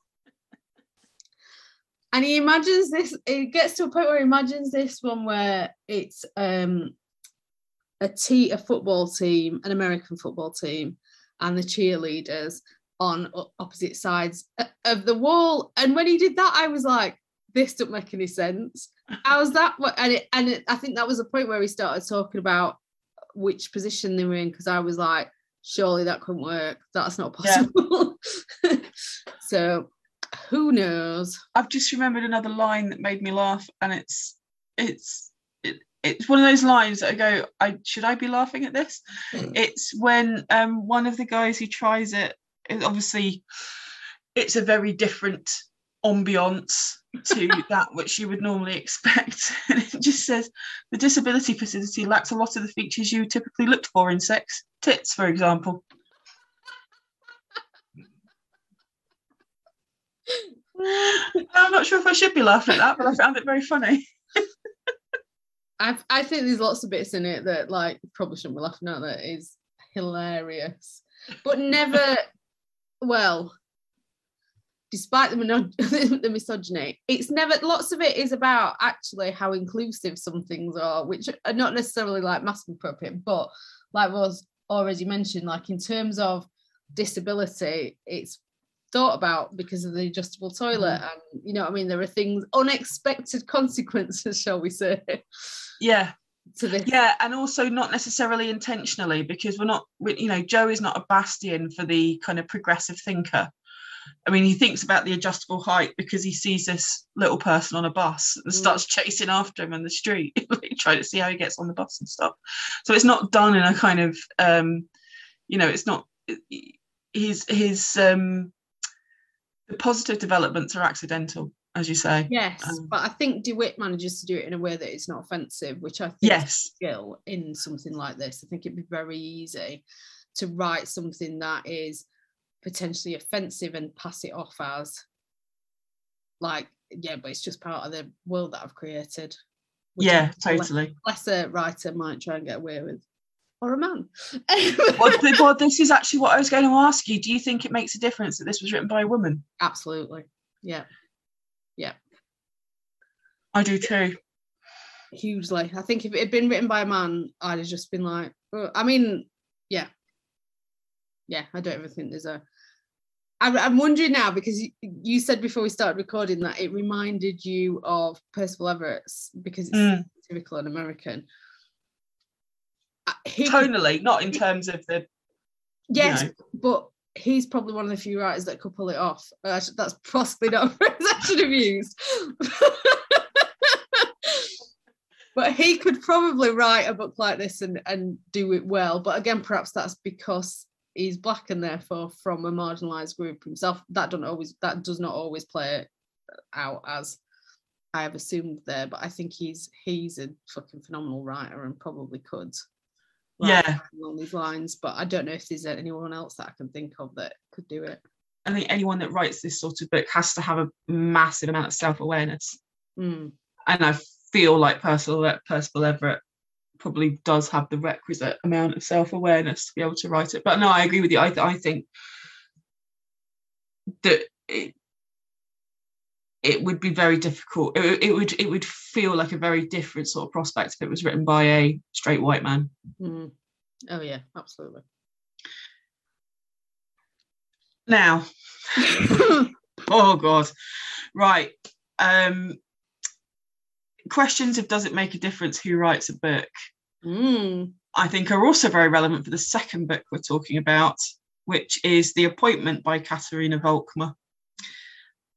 S1: And he imagines this it gets to a point where he imagines this one where it's um a t a football team an american football team and the cheerleaders on opposite sides of the wall and when he did that i was like this doesn't make any sense how was that and it, and it, i think that was the point where we started talking about which position they were in because i was like surely that couldn't work. That's not possible. Yeah. so who knows?
S2: I've just remembered another line that made me laugh, and it's it's it, it's one of those lines that I go, I should I be laughing at this? Mm. It's when um one of the guys who tries it obviously it's a very different ambiance to that which you would normally expect. And it just says the disability facility lacks a lot of the features you typically look for in sex. Tits, for example. I'm not sure if I should be laughing at that, but I found it very funny.
S1: I I think there's lots of bits in it that like probably shouldn't be laughing at that is hilarious. But never well, despite the, the misogyny, it's never lots of it is about actually how inclusive some things are, which are not necessarily like mass appropriate, but like was already mentioned, like in terms of disability, it's thought about because of the adjustable toilet mm. and you know what I mean? There are things unexpected consequences shall we say.
S2: Yeah to this yeah and also not necessarily intentionally because we're not we, you know joe is not a bastion for the kind of progressive thinker I mean, he thinks about the adjustable height because he sees this little person on a bus and mm. starts chasing after him in the street, trying to see how he gets on the bus and stuff. So it's not done in a kind of, um, you know, it's not his his um, the positive developments are accidental, as you say.
S1: Yes, um, but I think DeWitt manages to do it in a way that it's not offensive, which I think
S2: yes.
S1: skill in something like this. I think it'd be very easy to write something that is potentially offensive and pass it off as like, yeah, but it's just part of the world that I've created.
S2: Yeah, totally.
S1: Less, a writer might try and get away with or a man.
S2: well, well, this is actually what I was going to ask you. Do you think it makes a difference that this was written by a woman?
S1: Absolutely. Yeah.
S2: I do too.
S1: Hugely. I think if it had been written by a man, I'd have just been like, oh, I mean, yeah. Yeah, I don't ever think there's a. I'm, I'm wondering now because you said before we started recording that it reminded you of Percival Everett's because it's mm. typical and American He,
S2: tonally, not in terms of the.
S1: Yes, you know. but he's probably one of the few writers that could pull it off. That's possibly not a phrase I should have used. But he could probably write a book like this and, and do it well. But again, perhaps that's because he's black and therefore from a marginalized group himself. That don't always that does not always play out as I have assumed there. But I think he's he's a fucking phenomenal writer and probably could
S2: yeah
S1: along these lines but i don't know if there's anyone else that i can think of that could do it
S2: i think anyone that writes this sort of book has to have a massive amount of self-awareness
S1: mm.
S2: and i feel like percival, percival everett probably does have the requisite amount of self-awareness to be able to write it but no i agree with you i, th- I think that it, it would be very difficult. It, it, would it would feel like a very different sort of prospect if it was written by a straight white man.
S1: Mm. Oh yeah, absolutely.
S2: Now, oh god, right. Um, questions of does it make a difference who writes a book?
S1: Mm.
S2: I think are also very relevant for the second book we're talking about, which is The Appointment by Katharina Volckmer.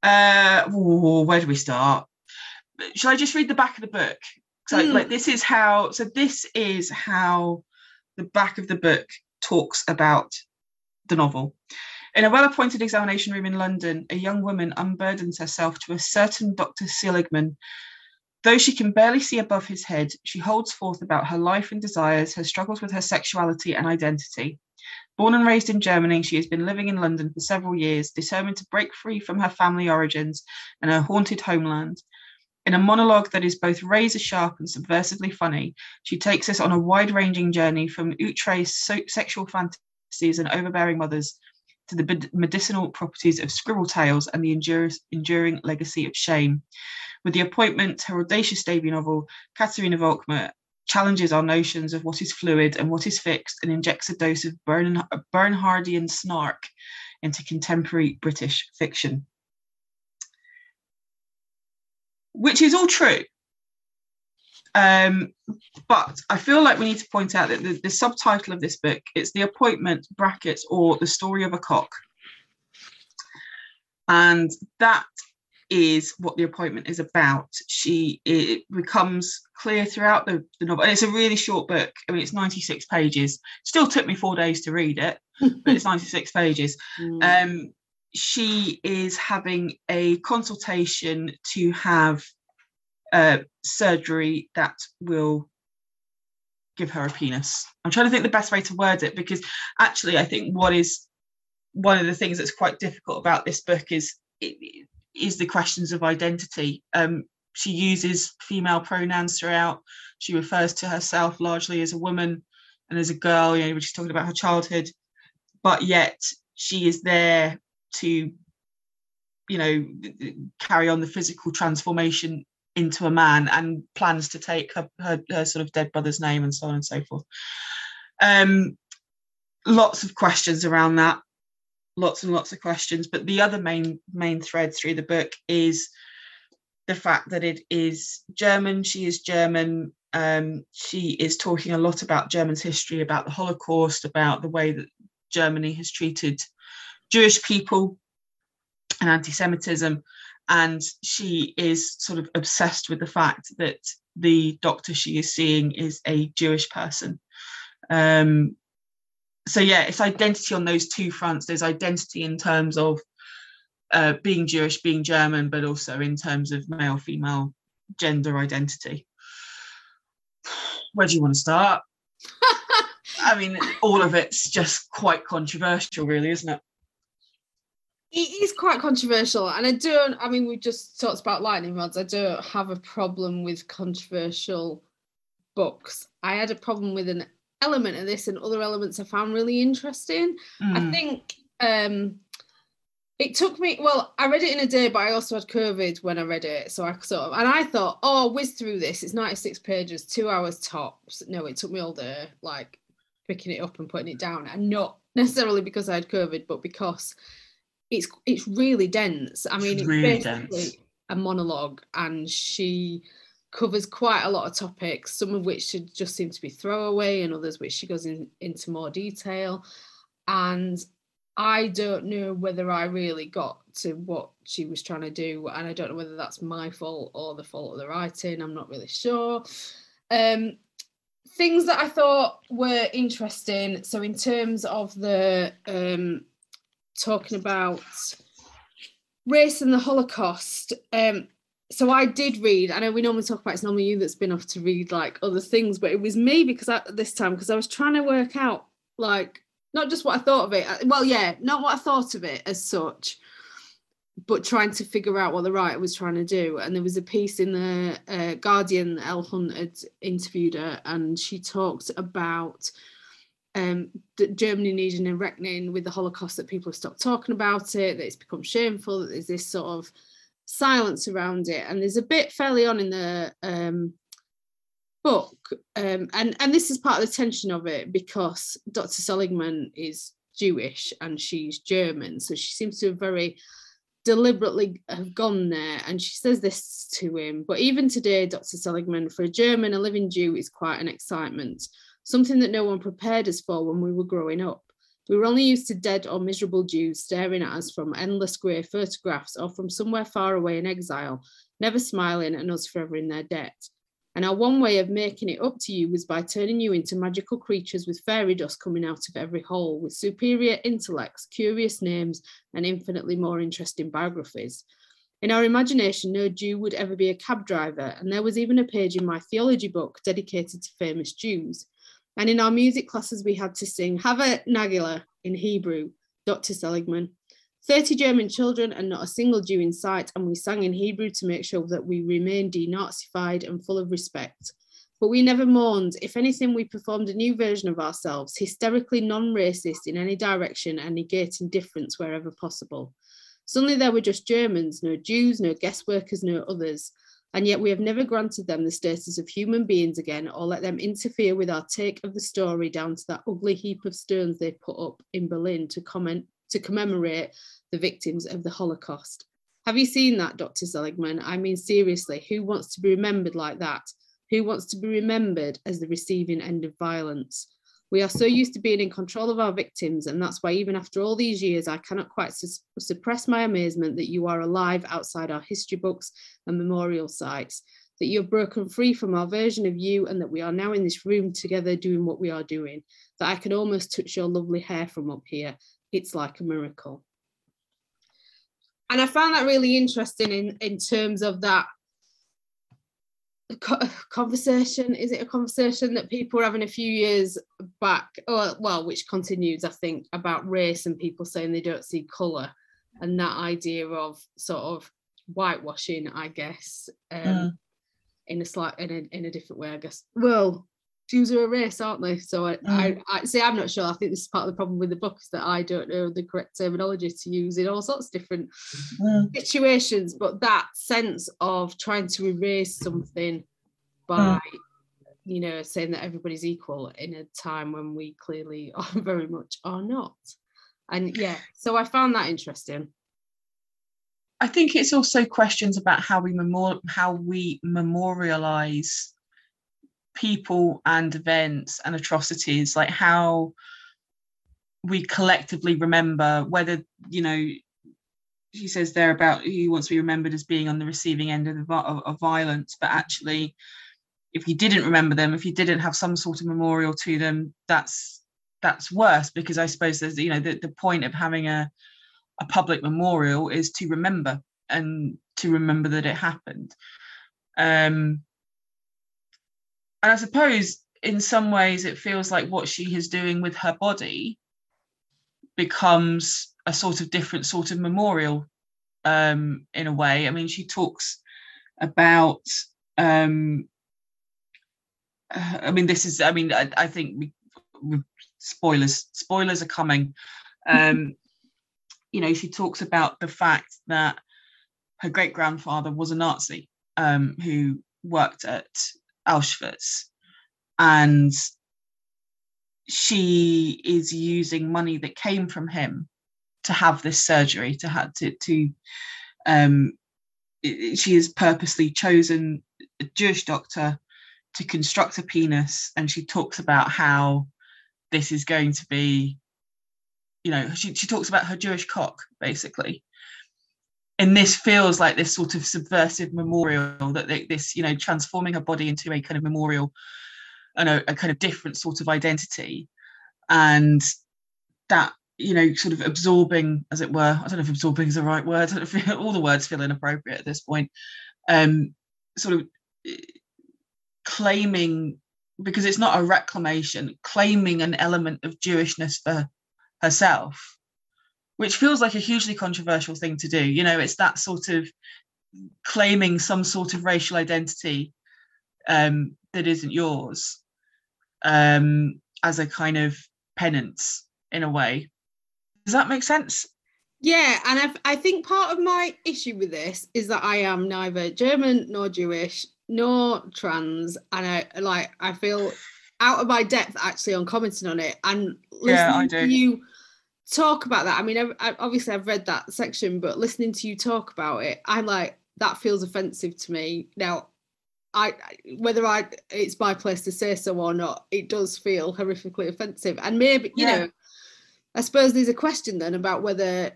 S2: Uh, ooh, where do we start? Shall I just read the back of the book? So, mm. like, this is how. So, this is how the back of the book talks about the novel. In a well appointed examination room in London, a young woman unburdens herself to a certain Dr. Seligman. Though she can barely see above his head, she holds forth about her life and desires, her struggles with her sexuality and identity. Born and raised in Germany, she has been living in London for several years, determined to break free from her family origins and her haunted homeland. In a monologue that is both razor sharp and subversively funny, she takes us on a wide ranging journey from outre's so- sexual fantasies and overbearing mothers to the medicinal properties of scribble tales and the enduring legacy of shame. With the appointment, her audacious debut novel, Katharina Volckmer challenges our notions of what is fluid and what is fixed and injects a dose of Bern- Bernhardian snark into contemporary British fiction. Which is all true. Um, but I feel like we need to point out that the, the subtitle of this book it's the appointment brackets or the story of a cock, and that is what the appointment is about. She it becomes clear throughout the, the novel. And it's a really short book. I mean, it's 96 pages. Still took me four days to read it, but it's 96 pages. Mm. Um, she is having a consultation to have uh, surgery that will give her a penis. I'm trying to think the best way to word it because actually, I think what is one of the things that's quite difficult about this book is is the questions of identity. Um, she uses female pronouns throughout. She refers to herself largely as a woman and as a girl, you know, she's talking about her childhood, but yet she is there to, you know, carry on the physical transformation into a man and plans to take her, her, her sort of dead brother's name and so on and so forth. Um, lots of questions around that lots and lots of questions. But the other main main thread through the book is the fact that it is German. She is German. Um, she is talking a lot about German's history, about the Holocaust, about the way that Germany has treated Jewish people and anti-Semitism. And she is sort of obsessed with the fact that the doctor she is seeing is a Jewish person. Um, so yeah, it's identity on those two fronts. There's identity in terms of uh, being Jewish, being German, but also in terms of male, female, gender identity. Where do you want to start? I mean, all of it's just quite controversial, really, isn't it?
S1: It is quite controversial, and I don't. I mean, we just talked about lightning rods. I don't have a problem with controversial books. I had a problem with an element of this and other elements I found really interesting. Mm. I think um it took me well i read it in a day but i also had covid when i read it so i sort of and i thought oh I'll whiz through this it's 96 pages two hours tops no it took me all day like picking it up and putting it down and not necessarily because i had covid but because it's it's really dense i mean it's, really basically dense. a monologue and she covers quite a lot of topics, some of which should just seem to be throwaway, and others which she goes in, into more detail. And I don't know whether I really got to what she was trying to do, and I don't know whether that's my fault or the fault of the writing. I'm not really sure. Um, things that I thought were interesting. So, in terms of the um, talking about race and the Holocaust, um, so I did read. I know we normally talk about it's normally you that's been off to read like other things, but it was me because I, this time because I was trying to work out like not just what I thought of it. Uh, well, yeah, not what I thought of it as such, but trying to figure out what the writer was trying to do. And there was a piece in the uh, Guardian Elle Hunt had interviewed her, and she talked about um, that Germany needing a reckoning with the Holocaust, that people have stopped talking about it, that it's become shameful, that there's this sort of silence around it. And there's a bit fairly on in the um, book, um, and and this is part of the tension of it because Dr. Seligman is Jewish and she's German, so she seems to have very deliberately have gone there and she says this to him but even today dr seligman for a german a living jew is quite an excitement something that no one prepared us for when we were growing up we were only used to dead or miserable Jews staring at us from endless grey photographs or from somewhere far away in exile, never smiling and us forever in their debt. And our one way of making it up to you was by turning you into magical creatures with fairy dust coming out of every hole, with superior intellects, curious names, and infinitely more interesting biographies. In our imagination, no Jew would ever be a cab driver, and there was even a page in my theology book dedicated to famous Jews. And in our music classes, we had to sing Hava Nagila in Hebrew, Dr. Seligman. 30 German children and not a single Jew in sight, and we sang in Hebrew to make sure that we remained denazified and full of respect. But we never mourned. If anything, we performed a new version of ourselves, hysterically non racist in any direction and negating difference wherever possible. Suddenly, there were just Germans, no Jews, no guest workers, no others and yet we have never granted them the status of human beings again or let them interfere with our take of the story down to that ugly heap of stones they put up in Berlin to comment to commemorate the victims of the Holocaust. Have you seen that, Dr. Seligman? I mean, seriously, who wants to be remembered like that? Who wants to be remembered as the receiving end of violence? We are so used to being in control of our victims, and that's why, even after all these years, I cannot quite su- suppress my amazement that you are alive outside our history books and memorial sites, that you have broken free from our version of you, and that we are now in this room together doing what we are doing, that I can almost touch your lovely hair from up here. It's like a miracle. And I found that really interesting in, in terms of that conversation is it a conversation that people were having a few years back or well which continues i think about race and people saying they don't see color and that idea of sort of whitewashing i guess um, mm. in a slight in a, in a different way i guess well Jews are a race, aren't they? So I, mm. I, I say I'm not sure. I think this is part of the problem with the book is that I don't know the correct terminology to use in all sorts of different mm. situations. But that sense of trying to erase something by, mm. you know, saying that everybody's equal in a time when we clearly are very much are not. And yeah, so I found that interesting.
S2: I think it's also questions about how we memor- how we memorialize people and events and atrocities, like how we collectively remember whether, you know, she says there about he wants to be remembered as being on the receiving end of, of, of violence, but actually, if you didn't remember them, if you didn't have some sort of memorial to them, that's that's worse because I suppose there's you know the, the point of having a a public memorial is to remember and to remember that it happened. Um, and I suppose in some ways it feels like what she is doing with her body becomes a sort of different sort of memorial um, in a way. I mean, she talks about. Um, I mean, this is. I mean, I, I think we, we, spoilers. Spoilers are coming. Um, you know, she talks about the fact that her great grandfather was a Nazi um, who worked at Auschwitz. And she is using money that came from him to have this surgery, to have to, to um, she has purposely chosen a Jewish doctor to construct a penis, and she talks about how this is going to be, you know, she, she talks about her Jewish cock basically, and this feels like this sort of subversive memorial that they, this you know transforming her body into a kind of memorial and a, a kind of different sort of identity. And that you know sort of absorbing as it were i don't know if absorbing is the right word all the words feel inappropriate at this point um sort of eh, claiming because it's not a reclamation claiming an element of jewishness for herself which feels like a hugely controversial thing to do. You know, it's that sort of claiming some sort of racial identity um, that isn't yours um, as a kind of penance in a way. Does that make sense?
S1: Yeah, and I've, I think part of my issue with this is that I am neither German nor Jewish nor trans, and I like I feel out of my depth actually on commenting on it and listening yeah, I do. to you talk about that. I mean, I, I, obviously I've read that section, but listening to you talk about it, I'm like, that feels offensive to me. Now, I whether I it's my place to say so or not, it does feel horrifically offensive. And maybe you yeah. know, I suppose there's a question then about whether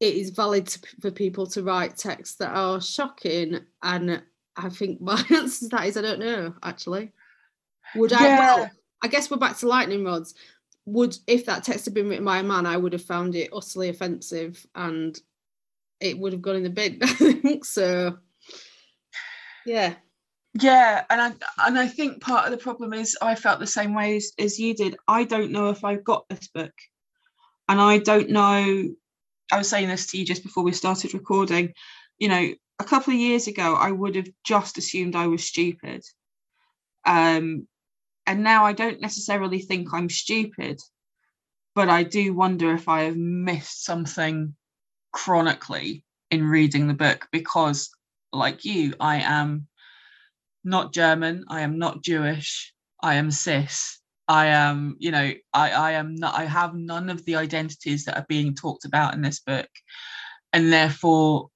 S1: it is valid to, for people to write texts that are shocking. And I think my answer to that is I don't know. Actually, would I? Well, I guess we're back to lightning rods would if that text had been written by a man, I would have found it utterly offensive and it would have gone in the bin. I think so. Yeah.
S2: Yeah, and I and I think part of the problem is I felt the same way as, as you did. I don't know if I've got this book, and I don't know. I was saying this to you just before we started recording. You know, a couple of years ago, I would have just assumed I was stupid. Um, and now I don't necessarily think I'm stupid, but I do wonder if I have missed something chronically in reading the book because, like you, I am not German, I am not Jewish, I am cis. I am, you know, I, I am not, I have none of the identities that are being talked about in this book. And therefore,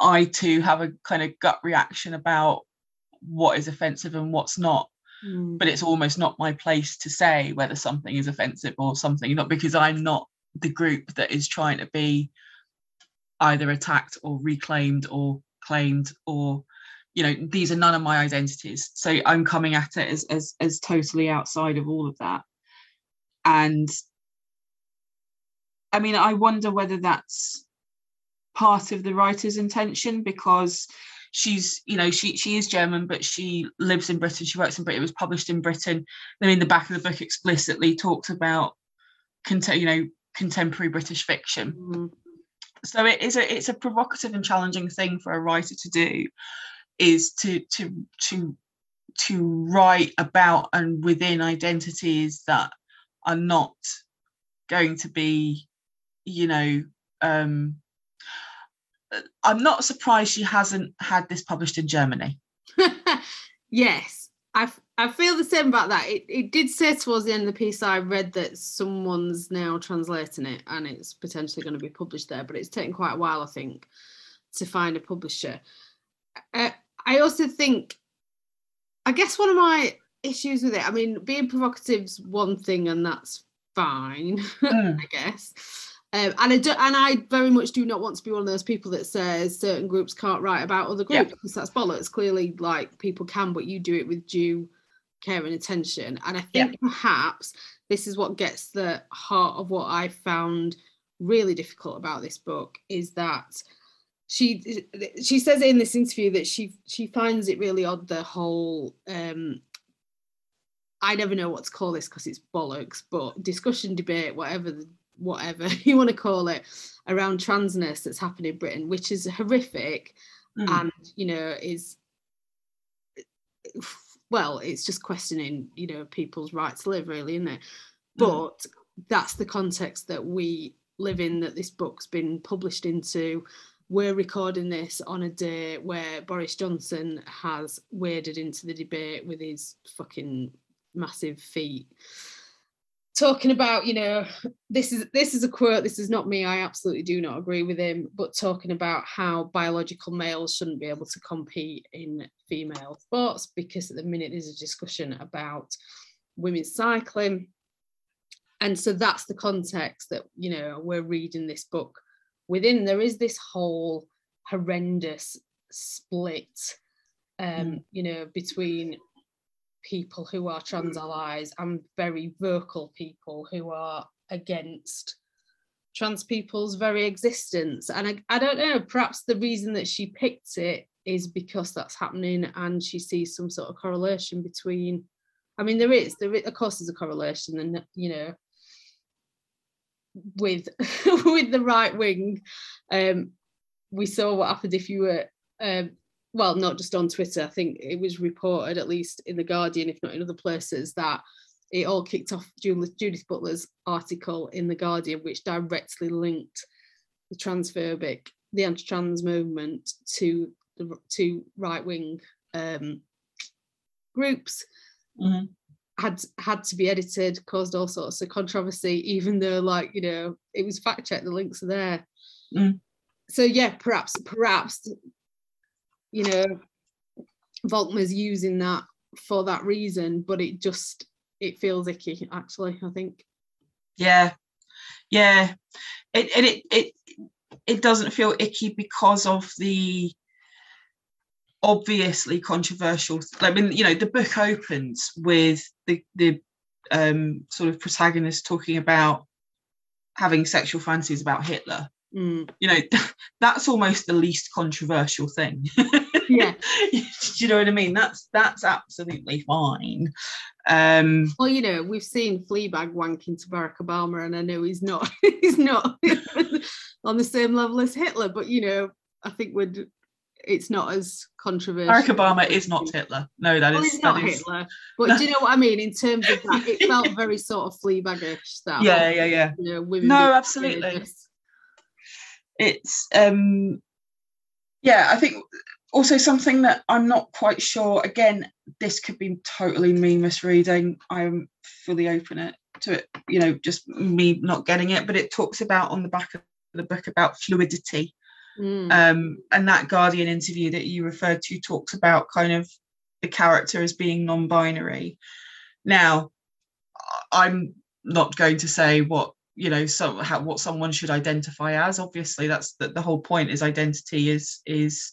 S2: I too have a kind of gut reaction about what is offensive and what's not
S1: Mm.
S2: but it's almost not my place to say whether something is offensive or something not because i'm not the group that is trying to be either attacked or reclaimed or claimed or you know these are none of my identities so i'm coming at it as as, as totally outside of all of that and i mean i wonder whether that's part of the writer's intention because she's you know she she is german but she lives in britain. She works in britain. It was published in britain. Then in the back of the book explicitly talks about cont- you know contemporary british fiction.
S1: Mm.
S2: so it is a it's a provocative and challenging thing for a writer to do is to to to to write about and within identities that are not going to be you know um i'm not surprised she hasn't had this published in germany
S1: yes, I, I feel the same about that. It, it did say towards the end of the piece I read that someone's now translating it and it's potentially going to be published there, but it's taken quite a while, I think, to find a publisher. Uh, I also think, I guess one of my issues with it, I mean, being provocative's one thing and that's fine,
S2: Mm,
S1: I guess. Um, and I do, and I very much do not want to be one of those people that says certain groups can't write about other
S2: Yeah.
S1: groups because that's bollocks. Clearly, like people can, but you do it with due care and attention. And I
S2: Yeah.
S1: think perhaps this is what gets the heart of what I found really difficult about this book is that she she says in this interview that she she finds it really odd the whole um I never know what to call this because it's bollocks, but discussion, debate, whatever the, whatever you want to call it, around transness that's happened in Britain, which is horrific
S2: mm,
S1: and you know is well, it's just questioning you know people's right to live, really, isn't it?
S2: mm,
S1: But that's the context that we live in. That this book's been published into. We're recording this on a day where Boris Johnson has waded into the debate with his fucking massive feet talking about you know this is this is a quote this is not me i absolutely do not agree with him but talking about how biological males shouldn't be able to compete in female sports because at the minute there's a discussion about women's cycling and so that's the context that you know we're reading this book within there is this whole horrendous split um
S2: Mm.
S1: you know between people who are trans allies and very vocal people who are against trans people's very existence. And I, I don't know, perhaps the reason that she picked it is because that's happening and she sees some sort of correlation between, I mean, there is, there is, of course, there's a correlation, and you know, with with the right wing. Um, we saw what happened if you were um, well, not just on Twitter. I think it was reported, at least in the Guardian, if not in other places, that it all kicked off Judith, Judith Butler's article in the Guardian, which directly linked the transphobic, the anti-trans movement to the to right-wing um, groups.
S2: mhm.
S1: Had had to be edited, caused all sorts of controversy, even though, like you know, it was fact checked. The links are there.
S2: Mm.
S1: So yeah, perhaps, perhaps you know, Volckmer's using that for that reason, but it just it feels icky. Actually, I think.
S2: yeah yeah it and it it it doesn't feel icky because of the obviously controversial i mean you know the book opens with the the um sort of protagonist talking about having sexual fantasies about hitler
S1: Mm,
S2: you know that's almost the least controversial thing
S1: yeah.
S2: do you know what i mean that's that's absolutely fine um
S1: Well, you know, we've seen Fleabag wanking to Barack Obama, and I know he's not he's not on the same level as Hitler, but you know, I think would it's not as controversial.
S2: barack obama is not hitler no that
S1: Well,
S2: is
S1: not
S2: is
S1: Hitler, but do you know what I mean in terms of that? It felt very sort of Fleabagish. That
S2: yeah yeah yeah
S1: you know.
S2: No, absolutely.
S1: courageous.
S2: It's um yeah i think also something that i'm not quite sure again this could be totally me misreading. I'm fully open it to it you know just me not getting it but it talks about on the back of the book about fluidity.
S1: Mm,
S2: um and that guardian interview that you referred to talks about kind of the character as being non-binary. Now, I'm not going to say what you know some how what someone should identify as. Obviously, that's the, the whole point. Is identity is is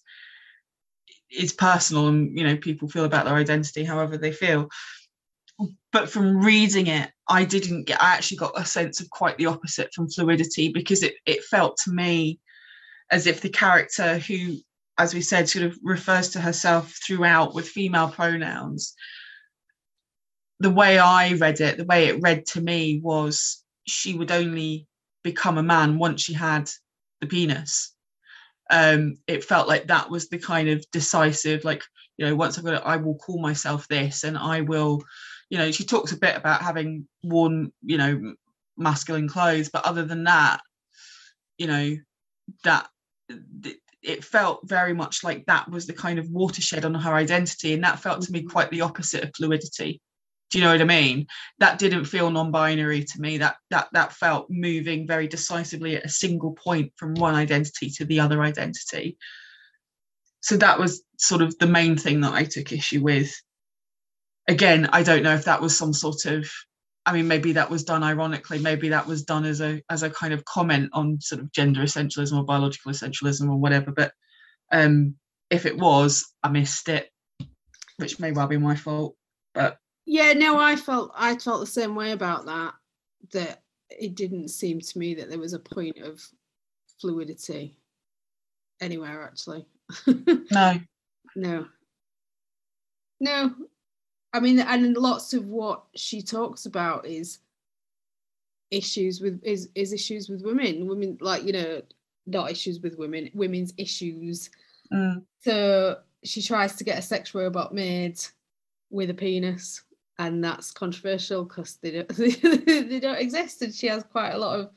S2: is personal, and you know people feel about their identity however they feel. But from reading it, I didn't get. I actually got a sense of quite the opposite from fluidity because it it felt to me as if the character who as we said, sort of refers to herself throughout with female pronouns. The way I read it, the way it read to me was she would only become a man once she had the penis. Um, it felt like that was the kind of decisive, like, you know, once I've got it, I will call myself this and I will, you know, she talks a bit about having worn, you know, masculine clothes, but other than that, you know, that it felt very much like that was the kind of watershed on her identity and that felt to me mm-hmm. quite the opposite of fluidity do you know what i mean that didn't feel non-binary to me that that that felt moving very decisively at a single point from one identity to the other identity so that was sort of the main thing that i took issue with again i don't know if that was some sort of I mean, maybe that was done ironically. Maybe that was done as a as a kind of comment on sort of gender essentialism or biological essentialism or whatever. But um, if it was, I missed it, which may well be my fault. But
S1: yeah, no, I felt I felt the same way about that. That it didn't seem to me that there was a point of fluidity anywhere actually.
S2: no.
S1: No. No, I mean, and lots of what she talks about is issues with is is issues with women. Women like you know not issues with women, women's issues. Mm. So she tries to get a sex robot made with a penis, and that's controversial because they don't they don't exist. And she has quite a lot of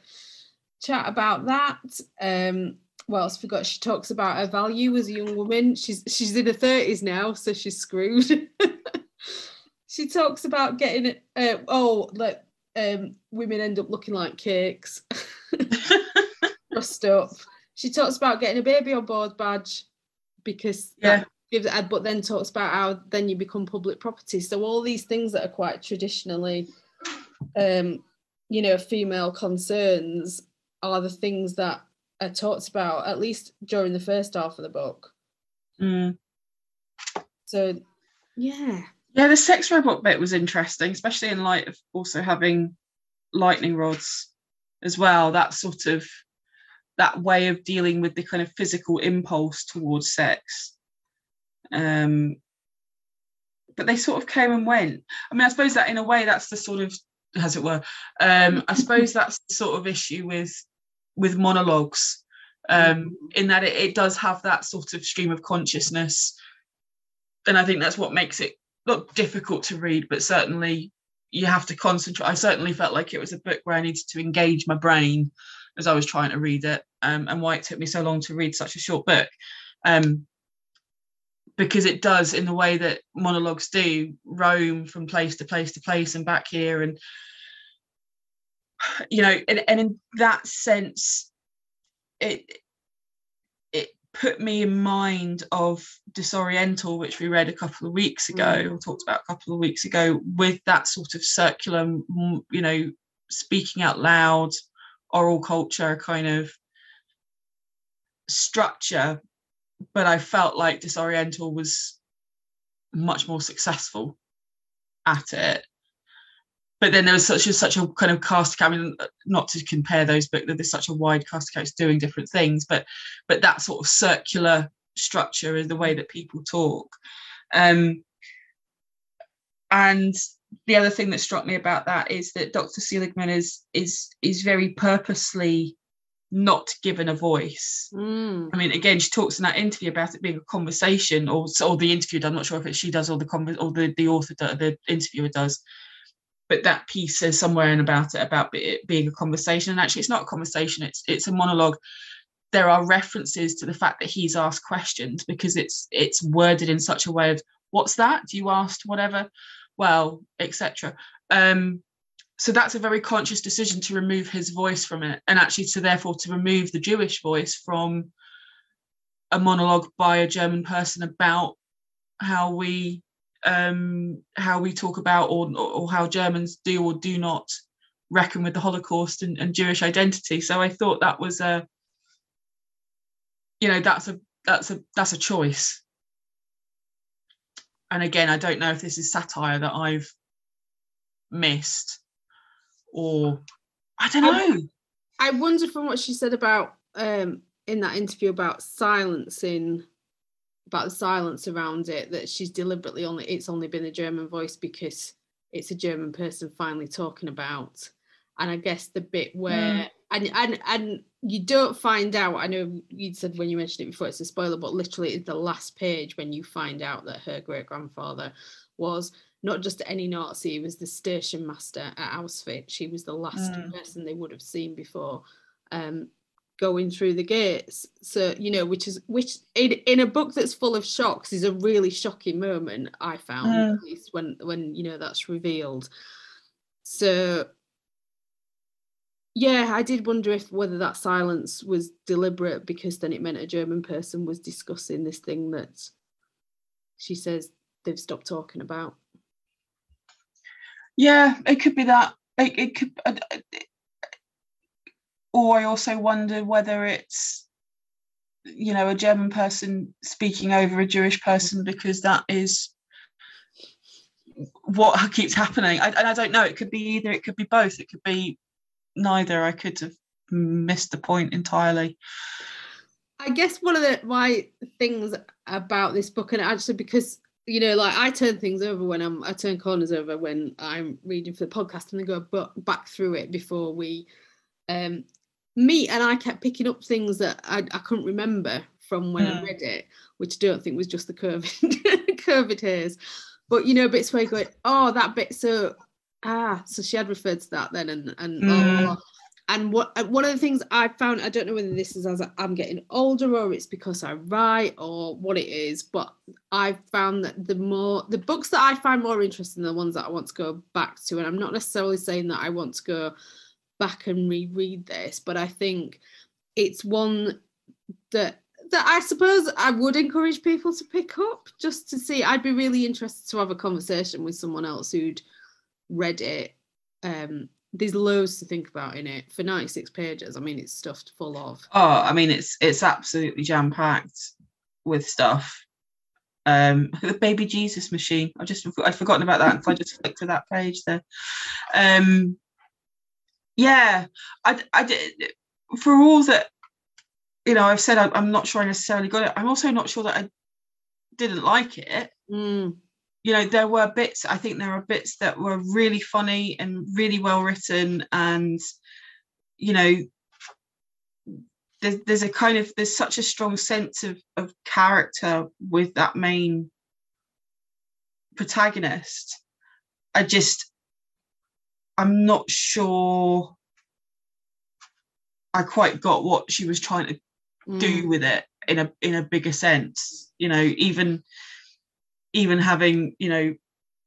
S1: chat about that. Um, what else forgot? She talks about her value as a young woman. She's she's in her thirties now, so she's screwed. she talks about getting it. Uh, oh, like um, women end up looking like cakes, dressed up. She talks about getting a baby on board badge because
S2: yeah.
S1: Gives it, but then talks about how then you become public property. So all these things that are quite traditionally, um, you know, female concerns are the things that are talked about at least during the first half of the book.
S2: Mm.
S1: So, yeah.
S2: Yeah, the sex robot bit was interesting, especially in light of also having lightning rods as well. That sort of that way of dealing with the kind of physical impulse towards sex. Um, but they sort of came and went. I mean, I suppose that in a way that's the sort of, as it were, um, I suppose that's the sort of issue with with monologues, um, in that it, it does have that sort of stream of consciousness, and I think that's what makes it not difficult to read, but certainly you have to concentrate. I certainly felt like it was a book where I needed to engage my brain as I was trying to read it, um, and why it took me so long to read such a short book. Um, because it does, in the way that monologues do, roam from place to place to place and back here, and you know, and, and in that sense, it it put me in mind of disoriental which we read a couple of weeks ago mm. or talked about a couple of weeks ago with that sort of circular you know speaking out loud oral culture kind of structure but i felt like disoriental was much more successful at it but then there was such a such a kind of cast I mean, not to compare those, but there's such a wide cast of doing different things. But but that sort of circular structure is the way that people talk. Um, and the other thing that struck me about that is that Dr. Seligman is is is very purposely not given a voice.
S1: Mm.
S2: I mean, again, she talks in that interview about it being a conversation, or or the interviewer. I'm not sure if it's she does or the con- or the the author, the interviewer does but that piece says somewhere in about it about it being a conversation and actually it's not a conversation it's it's a monologue there are references to the fact that he's asked questions because it's it's worded in such a way of what's that you asked whatever well etc um so that's a very conscious decision to remove his voice from it and actually to therefore to remove the jewish voice from a monologue by a german person about how we um, how we talk about or or how Germans do or do not reckon with the Holocaust and, and Jewish identity. So I thought that was a, you know, that's a that's a that's a choice. And again, I don't know if this is satire that I've missed, or I don't know.
S1: I wonder from what she said about um, in that interview about silencing about the silence around it that she's deliberately only it's only been a German voice because it's a German person finally talking about. And I guess the bit where mm. and and and you don't find out. I know you said when you mentioned it before it's a spoiler, but literally it's the last page when you find out that her great grandfather was not just any Nazi, he was the station master at Auschwitz. He was the last mm. person they would have seen before. Um, going through the gates so you know which is which in, in a book that's full of shocks is a really shocking moment i found mm. at least when when you know that's revealed so yeah i did wonder if whether that silence was deliberate because then it meant a german person was discussing this thing that she says they've stopped talking about
S2: yeah it could be that it, it could uh, or I also wonder whether it's you know a German person speaking over a Jewish person because that is what keeps happening. I, and I don't know. It could be either. It could be both. It could be neither. I could have missed the point entirely.
S1: I guess one of the my things about this book, and actually because you know, like I turn things over when I'm I turn corners over when I'm reading for the podcast, and then go back through it before we um me and I kept picking up things that I, I couldn't remember from when I hmm. read it, which I don't think was just the curved curved hairs. But you know, bits where you go, oh, that bit. So ah, so she had referred to that then, and and mm. oh, and what uh, one of the things I found, I don't know whether this is as I'm getting older or it's because I write or what it is, but I've found that the more the books that I find more interesting are the ones that I want to go back to, and I'm not necessarily saying that I want to go back and reread this, but I think it's one that that I suppose I would encourage people to pick up just to see. I'd be really interested to have a conversation with someone else who'd read it. Um, there's loads to think about in it for 96 pages. I mean, it's stuffed full of.
S2: Oh, I mean, it's it's absolutely jam packed with stuff. Um, the baby Jesus machine. I just I'd forgotten about that. so I just flicked to that page there. Um, yeah, I, I did for all that you know I've said I, am not sure I necessarily got it. I'm also not sure that I didn't like it.
S1: Mm.
S2: You know, there were bits. I think there are bits that were really funny and really well written, and you know, there's, there's a kind of there's such a strong sense of of character with that main protagonist. I just I'm not sure I quite got what she was trying to mm. do with it in a in a bigger sense. You know, even even having you know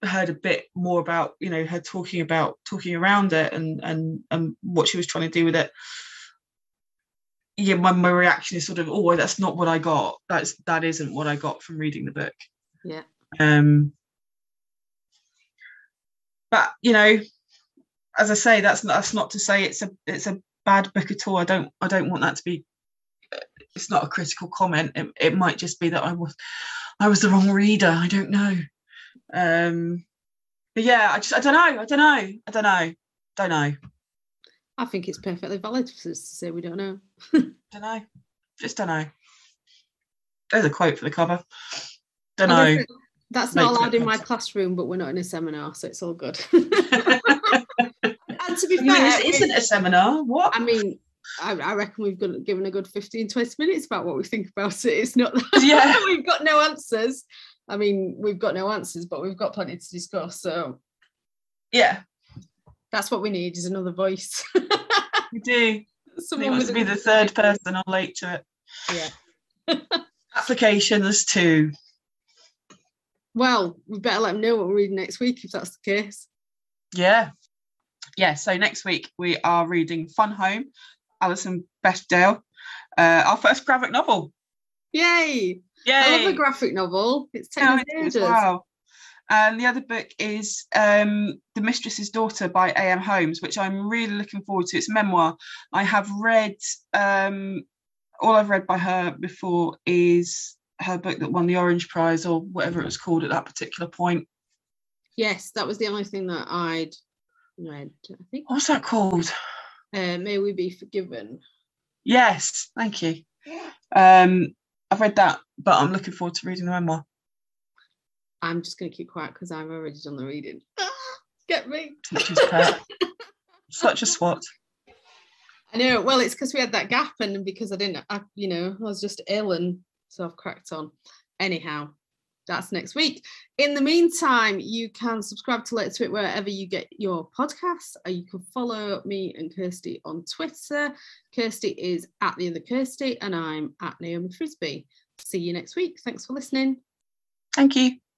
S2: heard a bit more about you know her talking about talking around it and and and what she was trying to do with it yeah my, my reaction is sort of oh that's not what i got that's that isn't what i got from reading the book
S1: yeah
S2: um but you know as I say, that's that's not to say it's a it's a bad book at all. I don't I don't want that to be. It's not a critical comment. It, it might just be that I was I was the wrong reader. I don't know. Um, but yeah, I just I don't know. I don't know. I don't know. Don't know.
S1: I think it's perfectly valid for us to say we don't know.
S2: don't know. Just don't know. There's a quote for the cover. Don't know.
S1: That's not allowed in my classroom, but we're not in a seminar, so it's all good. and to be fair,
S2: this isn't a seminar. What?
S1: I mean, I, I, reckon we've got, given a good 15, 20 minutes about what we think about it. It's not that
S2: yeah.
S1: we've got no answers. I mean, we've got no answers, but we've got plenty to discuss. So,
S2: yeah,
S1: that's what we need is another voice.
S2: we do. Someone wants to be the third person on late to it.
S1: Yeah.
S2: Applications too.
S1: Well, we better let them know what we're reading next week if that's the case.
S2: Yeah, yeah, so next week we are reading Fun Home, Alison Bechdel, uh, our first graphic novel.
S1: Yay!
S2: Yay!
S1: I love a graphic novel. It's taken ages.
S2: Wow. And the other book is um, The Mistress's Daughter by A.M. Homes, which I'm really looking forward to. It's a memoir. I have read, um, all I've read by her before is her book that won the Orange Prize or whatever it was called at that particular point.
S1: Yes, that was the only thing that I'd read. I think.
S2: What's that called?
S1: Uh, May we be forgiven.
S2: Yes, thank you. Um, I've read that, but I'm looking forward to reading the memoir.
S1: I'm just going to keep quiet because I've already done the reading. Get me.
S2: Such a swat.
S1: I know. Well, it's because we had that gap, and because I didn't, I, you know, I was just ill, and so I've cracked on. Anyhow, that's next week. In the meantime, you can subscribe to Let's It wherever you get your podcasts. Or you can follow me and Kirsty on Twitter. Kirsty is at the other Kirsty, and I'm at Naomi Frisby. See you next week. Thanks for listening.
S2: Thank you.